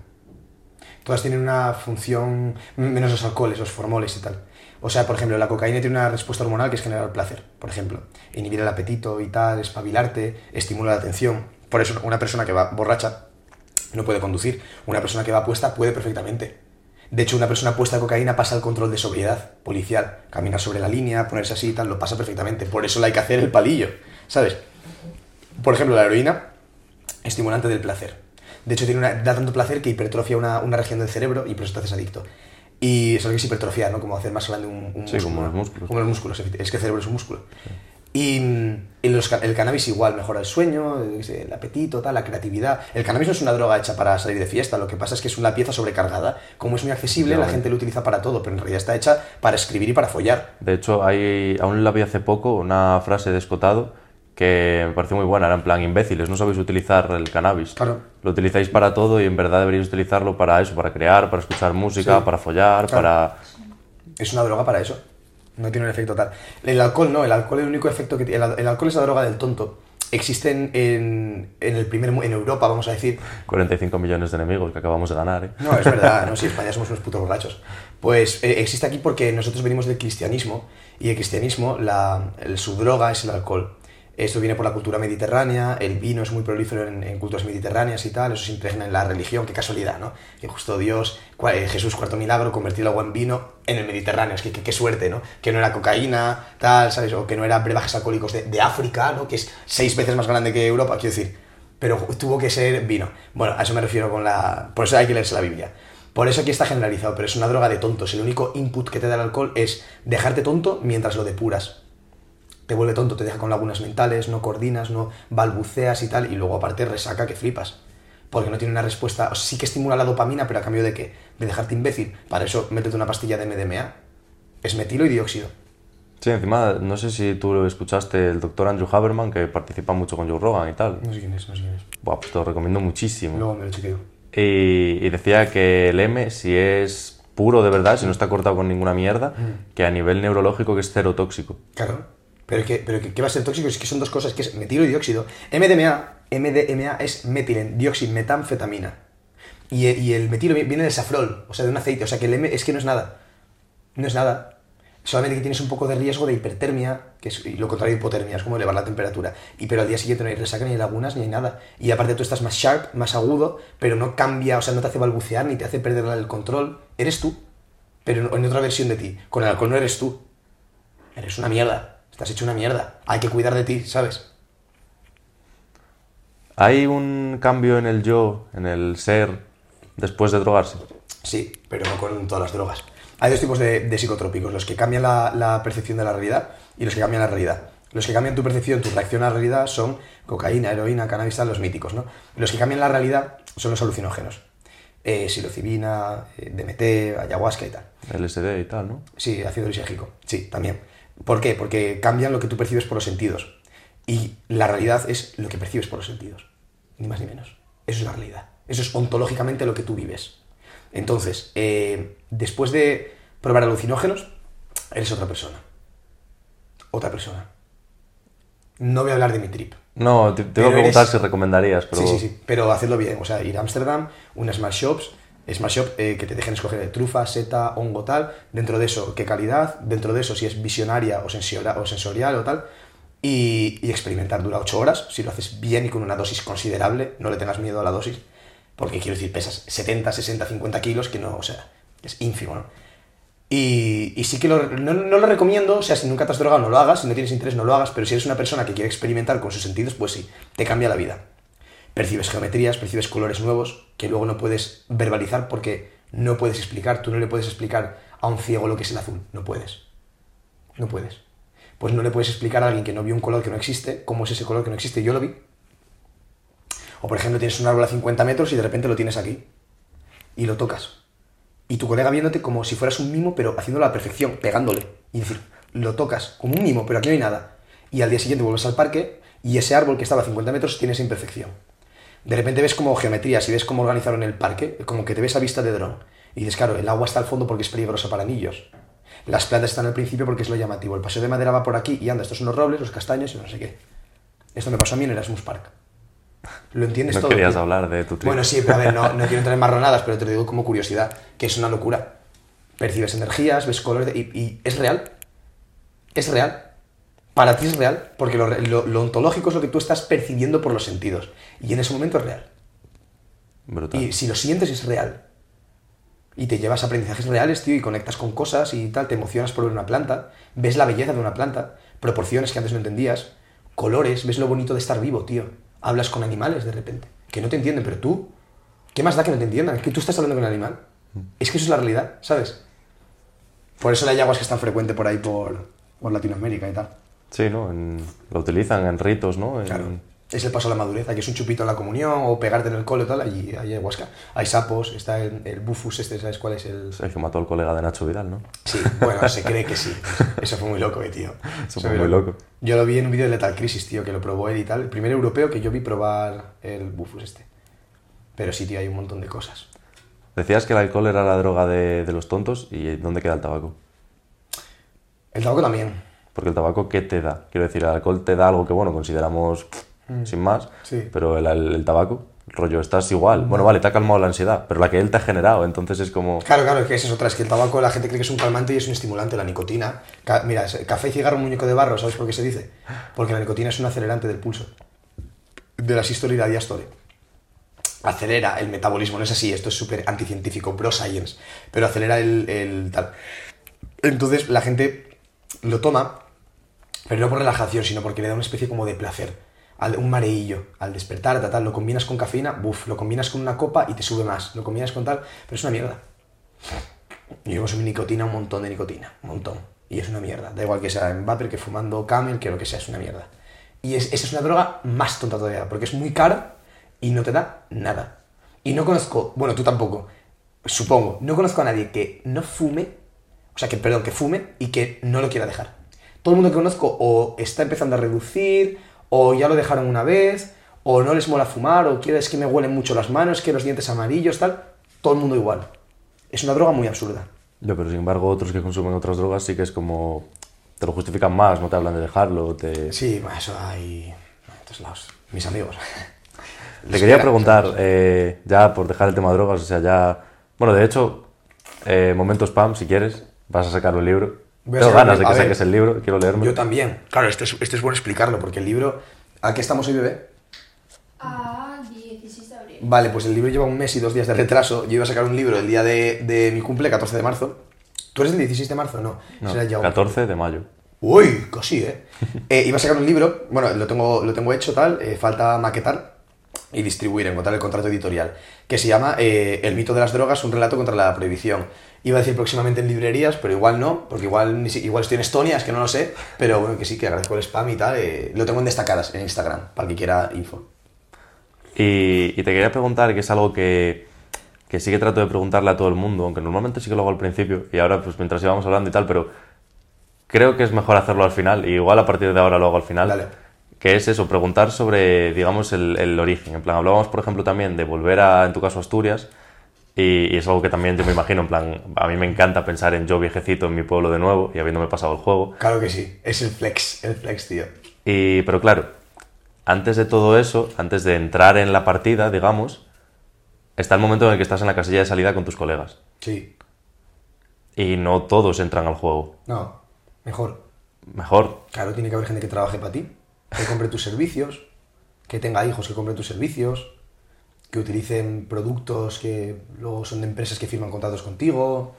Todas tienen una función, menos los alcoholes, los formoles y tal. O sea, por ejemplo, la cocaína tiene una respuesta hormonal que es generar placer, por ejemplo. Inhibir el apetito y tal, espabilarte, estimula la atención. Por eso una persona que va borracha no puede conducir. Una persona que va puesta puede perfectamente. De hecho, una persona puesta a cocaína pasa el control de sobriedad policial. Caminar sobre la línea, ponerse así y tal, lo pasa perfectamente. Por eso le hay que hacer el palillo, ¿sabes? Por ejemplo, la heroína, estimulante del placer. De hecho, tiene una, da tanto placer que hipertrofia una, una región del cerebro y por eso te haces adicto. Y que es hipertrofiar, ¿no? Como hacer más grande un, un Sí, como los músculos. Como los músculos, es que el cerebro es un músculo. Y, mm, y los el cannabis igual mejora el sueño, el apetito, tal, la creatividad. El cannabis no es una droga hecha para salir de fiesta, lo que pasa es que es una pieza sobrecargada. Como es muy accesible, la gente lo utiliza para todo, pero en realidad está hecha para escribir y para follar. De hecho, hay, aún la vi hace poco una frase de Escotado que me pareció muy buena, era en plan, imbéciles, no sabéis utilizar el cannabis. Claro. Lo utilizáis para todo y en verdad deberíais utilizarlo para eso, para crear, para escuchar música, Sí. para follar, Claro. para... Es una droga para eso. No tiene un efecto tal. El alcohol no, el alcohol el único efecto que. El, el alcohol es la droga del tonto. Existen en, en el primer en Europa, vamos a decir. 45 millones de enemigos que acabamos de ganar, ¿eh? No, es verdad, no, si (laughs) España somos unos putos borrachos. Pues eh, existe aquí porque nosotros venimos del cristianismo y el cristianismo, la, el- su droga es el alcohol. Esto viene por la cultura mediterránea, el vino es muy prolífero en, culturas mediterráneas y tal, eso se impregna en la religión, qué casualidad, ¿no? Que justo Dios, eh, Jesús, cuarto milagro, convertir el agua en vino en el Mediterráneo, es que qué suerte, ¿no? Que no era cocaína, tal, ¿sabes? O que no era brebajes alcohólicos de, de África, ¿no? Que es seis veces más grande que Europa, quiero decir, pero tuvo que ser vino. Bueno, a eso me refiero con la... Por eso hay que leerse la Biblia. Por eso aquí está generalizado, pero es una droga de tontos. El único input que te da el alcohol es dejarte tonto mientras lo depuras. Te vuelve tonto, te deja con lagunas mentales, no coordinas, no balbuceas y tal, y luego aparte resaca que flipas. Porque no tiene una respuesta, o sea, sí que estimula la dopamina, pero a cambio de qué? De dejarte imbécil. Para eso métete una pastilla de MDMA. Es metilo y dióxido. Sí, encima, no sé si tú lo escuchaste, el doctor Andrew Haberman, que participa mucho con Joe Rogan y tal. No sé quién es, no sé quién es. Buah, pues te lo recomiendo muchísimo. Luego me lo chequeo. Y, y decía que el M, si es puro de verdad, si no está cortado con ninguna mierda, que a nivel neurológico que es cero tóxico. Claro. Pero, que, pero ¿qué va a ser tóxico? Es que son dos cosas, que es metilo y dióxido. MDMA, MDMA es metilen, dioximetanfetamina. Y, y el metilo viene del safrol, o sea, de un aceite. O sea, que el M es que no es nada. No es nada. Solamente que tienes un poco de riesgo de hipertermia, que es lo contrario de hipotermia, es como elevar la temperatura. Y pero al día siguiente no hay resaca, ni hay lagunas, ni hay nada. Y aparte tú estás más sharp, más agudo, pero no cambia, o sea, no te hace balbucear, ni te hace perder el control. Eres tú, pero en otra versión de ti. Con el alcohol no eres tú. Eres una mierda. Estás hecho una mierda. Hay que cuidar de ti, ¿sabes? ¿Hay un cambio en el yo, en el ser, después de drogarse? Sí, pero no con todas las drogas. Hay dos tipos de, de psicotrópicos, los que cambian la, la percepción de la realidad y los que cambian la realidad. Los que cambian tu percepción, tu reacción a la realidad son cocaína, heroína, cannabis, los míticos, ¿no? Los que cambian la realidad son los alucinógenos. Eh, psilocibina, eh, DMT, ayahuasca y tal. LSD y tal, ¿no? Sí, ácido lisérgico. Sí, también. ¿Por qué? Porque cambian lo que tú percibes por los sentidos. Y la realidad es lo que percibes por los sentidos. Ni más ni menos. Eso es la realidad. Eso es ontológicamente lo que tú vives. Entonces, eh, después de probar alucinógenos, eres otra persona. Otra persona. No voy a hablar de mi trip. No, te, iba a preguntar eres- si recomendarías, pero... Sí, sí, sí. Pero hacedlo bien. O sea, ir a Ámsterdam, unas smart shops, smart shop eh, que te dejen escoger trufa, seta, hongo, tal. Dentro de eso, qué calidad. Dentro de eso, si es visionaria o, sensora- o sensorial o tal. Y, y experimentar. Dura 8 horas. Si lo haces bien y con una dosis considerable, no le tengas miedo a la dosis. Porque quiero decir, pesas 70, 60, 50 kilos, que no, o sea, es ínfimo, ¿no? Y, y sí que lo- no, no lo recomiendo, o sea, si nunca te has drogado no lo hagas, si no tienes interés no lo hagas, pero si eres una persona que quiere experimentar con sus sentidos, pues sí, te cambia la vida. Percibes geometrías, percibes colores nuevos que luego no puedes verbalizar porque no puedes explicar, tú no le puedes explicar a un ciego lo que es el azul, no puedes. No puedes. Pues no le puedes explicar a alguien que no vio un color que no existe, cómo es ese color que no existe, yo lo vi. O por ejemplo, tienes un árbol a 50 metros y de repente lo tienes aquí. Y lo tocas. Y tu colega viéndote como si fueras un mimo, pero haciéndolo a la perfección, pegándole. Y decir, lo tocas como un mimo, pero aquí no hay nada. Y al día siguiente vuelves al parque y ese árbol que estaba a 50 metros tiene esa imperfección. De repente ves como geometrías y ves cómo organizaron el parque, como que te ves a vista de dron. Y dices, claro, el agua está al fondo porque es peligrosa para niños. Las plantas están al principio porque es lo llamativo. El paseo de madera va por aquí y anda, estos son los robles, los castaños y no sé qué. Esto me pasó a mí en Erasmus Park. ¿Lo entiendes No todo? querías tío? hablar de tu trip. Bueno, sí, pero a ver, no, no quiero entrar en (laughs) marronadas, pero te lo digo como curiosidad, que es una locura. Percibes energías, ves colores, de- y, y es real. Es real. Para ti es real, porque lo, re- lo- lo ontológico es lo que tú estás percibiendo por los sentidos. Y en ese momento es real. Brutal. Y si lo sientes es real. Y te llevas a aprendizajes reales, tío, y conectas con cosas y tal, te emocionas por ver una planta, ves la belleza de una planta, proporciones que antes no entendías, colores, ves lo bonito de estar vivo, tío. Hablas con animales de repente, que no te entienden, pero tú, ¿qué más da que no te entiendan? Es que tú estás hablando con un animal. Es que eso es la realidad, ¿sabes? Por eso la ayahuasca es tan frecuente por ahí, por, por Latinoamérica y tal. Sí, ¿no? En- lo utilizan en ritos, ¿no? En- Claro. Es el paso a la madurez. Aquí es un chupito en la comunión o pegarte en el cole o tal. Allí hay ayahuasca. Hay sapos, está el, el bufus este, ¿sabes cuál es el...? El que mató al colega de Nacho Vidal, ¿no? Sí, bueno, se cree que sí. Eso fue muy loco, eh, tío. Eso fue muy loco. Yo lo vi en un vídeo de Lethal Crisis, tío, que lo probó él y tal. El primer europeo que yo vi probar el bufus este. Pero sí, tío, hay un montón de cosas. Decías que el alcohol era la droga de, de los tontos y ¿dónde queda el tabaco? El tabaco también. Porque el tabaco, ¿qué te da? Quiero decir, el alcohol te da algo que, bueno, consideramos sin más, Mm. Sí. pero el, el- el tabaco, rollo, estás igual. Bueno, vale, te ha calmado la ansiedad, pero la que él te ha generado, entonces es como... Claro, claro, es que esa es otra. Es que el tabaco la gente cree que es un calmante y es un estimulante. La nicotina. Ca- mira, café y cigarro, muñeco de barro, ¿sabes por qué se dice? Porque la nicotina es un acelerante del pulso. De la sístole y la diástole. Acelera el metabolismo, no es así, esto es súper anticientífico, bro science. Pero acelera el, el tal. Entonces la gente lo toma, pero no por relajación, sino porque le da una especie como de placer. un mareillo, al despertar, tal, lo combinas con cafeína, buf, lo combinas con una copa y te sube más, lo combinas con tal, pero es una mierda. Yo consumo nicotina, un montón de nicotina, un montón. Y es una mierda. Da igual que sea en vapor, que fumando camel, que lo que sea, es una mierda. Y es, esa es una droga más tonta todavía, porque es muy cara y no te da nada. Y no conozco, bueno, tú tampoco, supongo, no conozco a nadie que no fume, o sea, que, perdón, que fume y que no lo quiera dejar. Todo el mundo que conozco o está empezando a reducir, o ya lo dejaron una vez, o no les mola fumar, o quiere, es que me huelen mucho las manos, que los dientes amarillos, tal. Todo el mundo igual. Es una droga muy absurda. Yo, pero sin embargo, otros que consumen otras drogas sí que es como. Te lo justifican más, no te hablan de dejarlo. Te, Sí, eso hay en todos lados. Mis amigos. (laughs) te quería preguntar, eh, ya por dejar el tema de drogas, o sea, ya. Bueno, de hecho, eh, momento spam, si quieres, vas a sacar un libro. Tengo ganas de que saques el libro, quiero leerme. Yo también. Claro, esto es, esto es bueno explicarlo, porque el libro... ¿A qué estamos hoy, bebé? A 16 de abril. Vale, pues el libro lleva un mes y dos días de retraso. Yo iba a sacar un libro el día de, de mi cumple, 14 de marzo. ¿Tú eres el 16 de marzo? No. No, Será ya un- 14 de mayo. Uy, casi, ¿eh? (laughs) Eh, Iba a sacar un libro, bueno, lo tengo, lo tengo hecho tal, eh, falta maquetar y distribuir, encontrar el contrato editorial, que se llama eh, El mito de las drogas, un relato contra la prohibición. Iba a decir próximamente en librerías, pero igual no, porque igual, igual estoy en Estonia, es que no lo sé, pero bueno, que sí, que agradezco el spam y tal. eh, lo tengo en destacadas en Instagram, para el que quiera info. Y, y te quería preguntar, que es algo que, que sí que trato de preguntarle a todo el mundo, aunque normalmente sí que lo hago al principio, y ahora pues mientras íbamos hablando y tal, pero creo que es mejor hacerlo al final, y igual a partir de ahora lo hago al final. Dale. Que es eso, preguntar sobre, digamos, el, el origen. En plan, hablábamos, por ejemplo, también de volver a, en tu caso, Asturias, y, y es algo que también yo me imagino, en plan, a mí me encanta pensar en yo viejecito en mi pueblo de nuevo, y habiéndome pasado el juego. Claro que sí, es el flex, el flex, tío. Y, pero claro, antes de todo eso, antes de entrar en la partida, digamos, está el momento en el que estás en la casilla de salida con tus colegas. Sí, Y no todos entran al juego. no, mejor. Mejor. Claro, tiene que haber gente que trabaje para ti, que compre tus servicios, que tenga hijos que compren tus servicios, que utilicen productos que luego son de empresas que firman contratos contigo,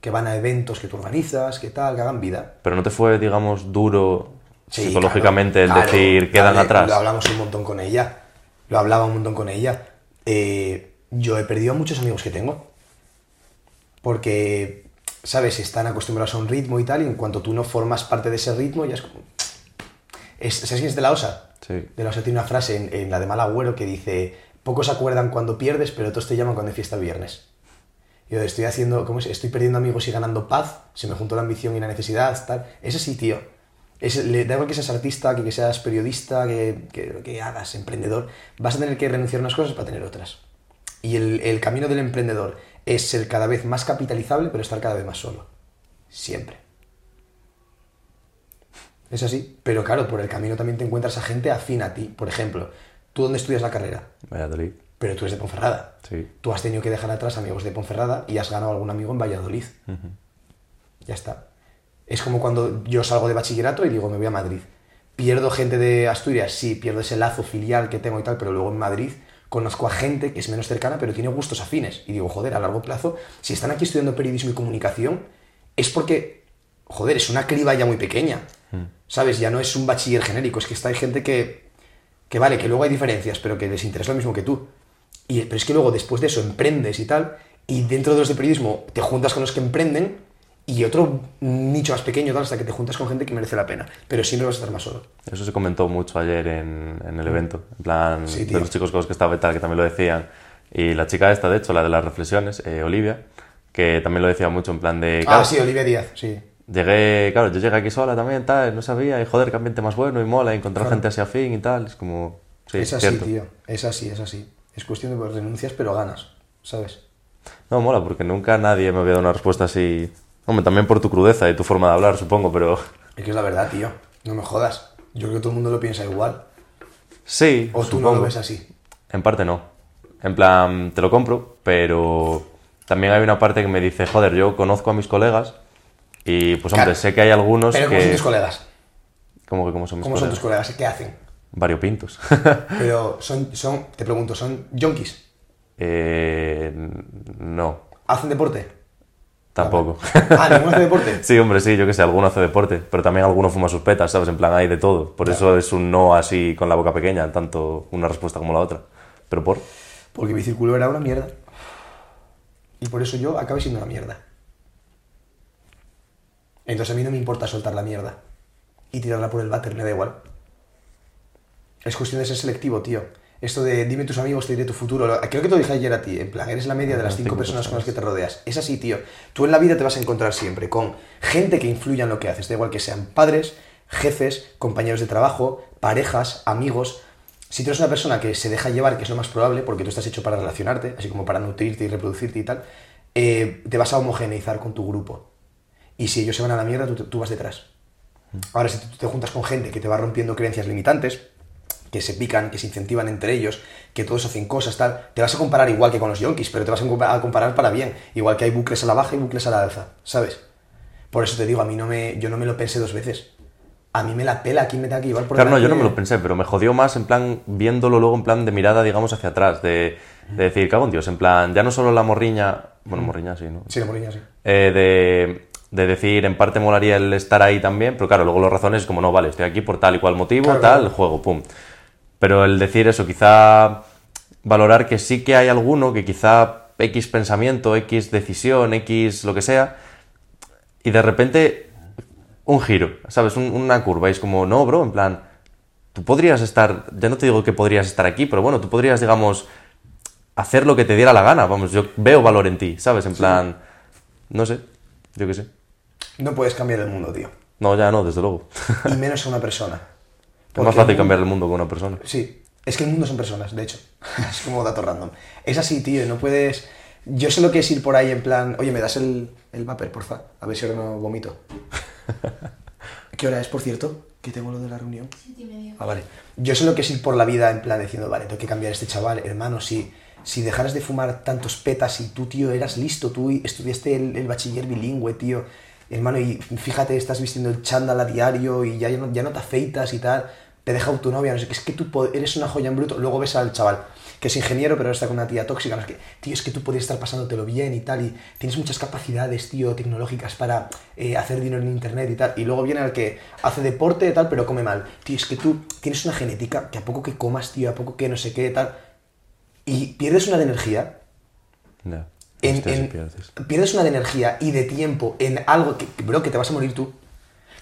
que van a eventos que tú organizas, que tal, que hagan vida. Pero no te fue, digamos, duro Sí, psicológicamente claro, el decir quedan atrás. Lo hablamos un montón con ella. Lo hablaba un montón con ella. Eh, yo he perdido a muchos amigos que tengo. Porque, ¿sabes? Están acostumbrados a un ritmo y tal, y en cuanto tú no formas parte de ese ritmo, ya es como. Es, ¿Sabes quién es de la OSA? Sí. De la OSA tiene una frase en, en la de Malagüero que dice: Pocos acuerdan cuando pierdes, pero todos te llaman cuando hay fiesta el viernes. Yo estoy haciendo, ¿cómo es? Estoy perdiendo amigos y ganando paz, se me juntó la ambición y la necesidad, tal. Es así, tío. Es, le, da igual que seas artista, que, que seas periodista, que, que, que hagas emprendedor, vas a tener que renunciar a unas cosas para tener otras. Y el, el camino del emprendedor es ser cada vez más capitalizable, pero estar cada vez más solo. Siempre. Es así. Pero claro, por el camino también te encuentras a gente afín a ti. Por ejemplo, ¿tú dónde estudias la carrera? Valladolid. Pero tú eres de Ponferrada. Sí. Tú has tenido que dejar atrás amigos de Ponferrada y has ganado algún amigo en Valladolid. Ya está. Es como cuando yo salgo de bachillerato y digo, me voy a Madrid. Pierdo gente de Asturias, sí, pierdo ese lazo filial que tengo y tal, pero luego en Madrid conozco a gente que es menos cercana, pero tiene gustos afines. Y digo, joder, a largo plazo, si están aquí estudiando periodismo y comunicación, es porque, joder, es una criba ya muy pequeña. ¿Sabes? Ya no es un bachiller genérico, es que está hay gente que, que vale, que luego hay diferencias, pero que les interesa lo mismo que tú. Y, pero es que luego después de eso emprendes y tal, y dentro de los de periodismo te juntas con los que emprenden y otro nicho más pequeño tal, hasta que te juntas con gente que merece la pena. Pero siempre vas a estar más solo. Eso se comentó mucho ayer en, en el evento. En plan, Sí, de los chicos con los que estaba y tal, que también lo decían. Y la chica esta, de hecho, la de las reflexiones, eh, Olivia, que también lo decía mucho, en plan de... Ah, sí, Olivia Díaz, sí. Llegué, claro, yo llegué aquí sola también, tal, no sabía, y joder, qué ambiente más bueno y mola, y encontrar Claro. gente así afín y tal, es como... Sí, es así, cierto. tío. Es así, es así. Es cuestión de pues, renuncias, pero ganas, ¿sabes? No, mola, porque nunca nadie me había dado una respuesta así... Hombre, también por tu crudeza y tu forma de hablar, supongo, pero... Es que es la verdad, tío. No me jodas. Yo creo que todo el mundo lo piensa igual. Sí, O tú no supongo. lo ves así. En parte no. En plan, te lo compro, pero también hay una parte que me dice, joder, yo conozco a mis colegas y pues hombre, Claro. sé que hay algunos Pero ¿cómo que... son tus colegas? ¿Cómo que cómo son mis ¿Cómo son colegas? tus colegas? ¿Qué hacen? Variopintos. (laughs) Pero son, son, te pregunto, ¿son junkies? eh, no. ¿Hacen deporte? Tampoco. Ah, ¿ninguno hace deporte? (laughs) Sí, hombre, sí, yo que sé, alguno hace deporte, pero también alguno fuma sus petas, ¿sabes? En plan, hay de todo. Por eso es un no así con la boca pequeña, tanto una respuesta como la otra. Pero por. Porque mi círculo era una mierda. Y por eso yo acabé siendo una mierda. Entonces a mí no me importa soltar la mierda. Y tirarla por el váter, me da igual. Es cuestión de ser selectivo, tío. Esto de dime tus amigos, te diré tu futuro. Creo que te lo dije ayer a ti. En plan, eres la media de las cinco personas con las que te rodeas. Es así, tío. Tú en la vida te vas a encontrar siempre con gente que influya en lo que haces. Da igual que sean padres, jefes, compañeros de trabajo, parejas, amigos. Si tú eres una persona que se deja llevar, que es lo más probable, porque tú estás hecho para relacionarte, así como para nutrirte y reproducirte y tal, eh, te vas a homogeneizar con tu grupo. Y si ellos se van a la mierda, tú, tú vas detrás. Ahora, si tú te juntas con gente que te va rompiendo creencias limitantes, que se pican, que se incentivan entre ellos, que todos hacen cosas, tal, te vas a comparar igual que con los yonkis, pero te vas a compa- a comparar para bien. Igual que hay bucles a la baja y bucles a la alza, ¿sabes? Por eso te digo, a mí no me, yo no me lo pensé dos veces. A mí me la pela, ¿quién me tenga que llevar por Claro, no, yo no me lo pensé, pero me jodió más en plan, viéndolo luego en plan de mirada, digamos, hacia atrás, de, de decir, cago en Dios, en plan, ya no solo la morriña, bueno, morriña sí, ¿no? Sí, la morriña, sí. Eh, de, de decir, en parte molaría el estar ahí también, pero claro, luego los razones es como, no, vale, estoy aquí por tal y cual motivo, Claro, tal, claro. juego, pum. Pero el decir eso, quizá valorar que sí que hay alguno que quizá X pensamiento, X decisión, X lo que sea, y de repente un giro, ¿sabes? Un- una curva, y es como, no, bro, en plan, tú podrías estar, ya no te digo que podrías estar aquí, pero bueno, tú podrías, digamos, hacer lo que te diera la gana, vamos, yo veo valor en ti, ¿sabes? En plan, no sé, yo qué sé. No puedes cambiar el mundo, tío. No, ya no, desde luego. Y (laughs) menos a una persona. Es más fácil cambiar el mundo que una persona. Sí, es que el mundo son personas, de hecho. (laughs) es como dato random. Es así, tío, no puedes... Yo sé lo que es ir por ahí en plan, oye, ¿me das el, el vapor, porfa? A ver si ahora no vomito. (laughs) ¿Qué hora es, por cierto? Que tengo lo de la reunión. Siete y media. Ah, vale. Yo sé lo que es ir por la vida en plan diciendo, vale, tengo que cambiar a este chaval, hermano, si, si dejaras de fumar tantos petas y tú, tío, eras listo, tú estudiaste el, el bachiller bilingüe, tío, hermano, y fíjate, estás vistiendo el chándal a diario y ya, ya no, ya no te afeitas y tal, te deja tu novia, no sé es que tú eres una joya en bruto, luego ves al chaval que es ingeniero, pero ahora está con una tía tóxica, no sé qué, tío, es que tú podrías estar pasándotelo bien y tal, y tienes muchas capacidades, tío, tecnológicas para eh, hacer dinero en internet y tal, y luego viene el que hace deporte y tal, pero come mal, tío, es que tú tienes una genética que a poco que comas, tío, a poco que no sé qué, tal, y pierdes una de energía, Ya. En, en- pierdes. pierdes una de energía y de tiempo en algo que, bro, que te vas a morir tú,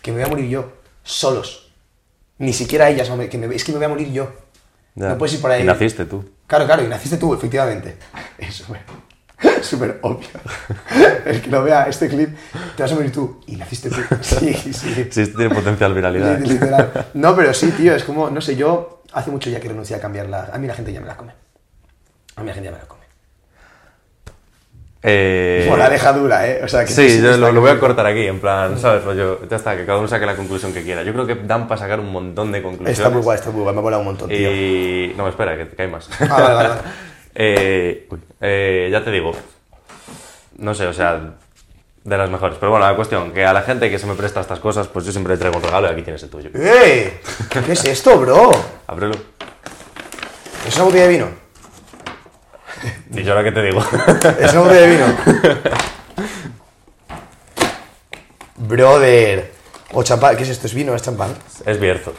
que me voy a morir yo, solos, ni siquiera ellas, que me, es que me voy a morir yo, Ya. no puedes ir por ahí. Y naciste tú. Claro, claro, y naciste tú, efectivamente. (laughs) Es súper, (laughs) obvio. (laughs) El que lo vea este clip, te vas a morir tú. Y naciste tú. Sí, sí. Sí, esto tiene potencial viralidad. Li- Literal. No, pero sí, tío, es como, no sé, yo hace mucho ya que renuncié a cambiarla. A mí la gente ya me la come. A mí la gente ya me la come. Eh, Moraleja dura, ¿eh? O sea, que Sí, sí, yo lo, lo voy a cortar aquí, en plan, ¿sabes? Rollo, ya está, que cada uno saque la conclusión que quiera. Yo creo que dan para sacar un montón de conclusiones. Está muy guay, está muy guay, me ha molado un montón, tío. Y... No, espera, que, que hay más. Ah, vale, vale, vale. (laughs) Eh, uy, eh, ya te digo, no sé, o sea, de las mejores. Pero bueno, la cuestión, que a la gente que se me presta estas cosas, pues yo siempre le traigo un regalo y aquí tienes el tuyo. ¡Eh! ¿Qué es esto, bro? Ábrelo. ¿Es una botella de vino? (laughs) Y yo ahora que te digo. (laughs) ¿Es botella de vino? Brother. O champán, ¿qué es esto? ¿Es vino es champán? es Bierzo.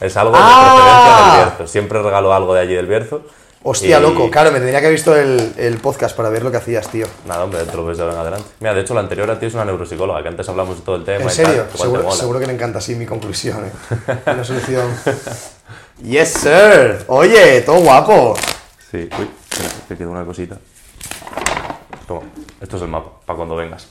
Es algo ¡Ah! de procedencia del Bierzo. Siempre regalo algo de allí del Bierzo. Hostia, Y- loco, claro, me tendría que haber visto el, el podcast para ver lo que hacías, tío. Nada, hombre, te lo ves de ahora en adelante. Mira, de hecho, la anterior a ti es una neuropsicóloga, que antes hablamos de todo el tema. ¿En y serio? tal, Seguro, seguro que le encanta así mi conclusión, ¿eh? (laughs) Una solución. Yes, sir. Oye, todo guapo. Sí, uy, espera, que queda una cosita. Toma, esto es el mapa, para cuando vengas.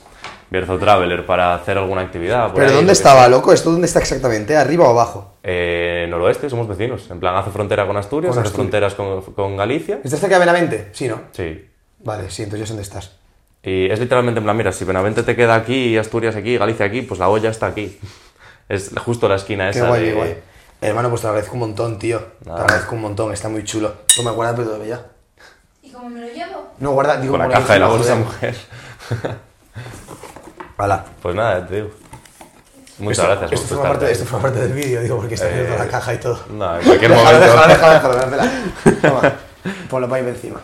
Bierzo Traveler, para hacer alguna actividad. por ¿Pero ahí, dónde estaba, loco? ¿Esto dónde está exactamente? ¿Arriba o abajo? Eh, noroeste, somos vecinos. En plan, hace frontera con Asturias, Con hace Asturias. fronteras con, con Galicia. ¿Estás cerca de Benavente? Sí, ¿no? Sí. Vale, sí, entonces dónde estás. Y es literalmente en plan, mira, si Benavente te queda aquí, Asturias aquí, Galicia aquí, pues la olla está aquí. (laughs) Es justo la esquina Qué esa guay, de... guay. Hermano, pues te agradezco un montón, tío. Te agradezco un montón, está muy chulo. Toma, guarda, pero todavía ya. ¿Y cómo me lo llevo? No, guarda, digo, Con la caja de la bolsa, joder. mujer. (laughs) Hala. Pues nada, te digo. Muchas Esto- gracias. Esto estar parte, esto forma parte del vídeo, digo, porque está abierta Eh, la caja y todo. No, en cualquier (laughs) Déjalo, momento. déjalo, déjalo, déjalo, déjalo. (laughs) Toma, ponlo para ahí encima.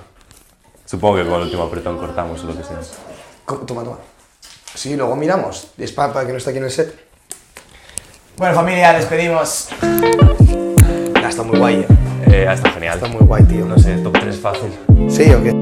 Supongo que con el último apretón cortamos o lo que sea. Toma, toma. Sí, luego miramos. Es para, para que no esté aquí en el set. Bueno, familia, despedimos. Ya está muy guay, eh. Eh, está genial. Está muy guay, tío. No sé, top 3 fácil. Sí, ¿o qué?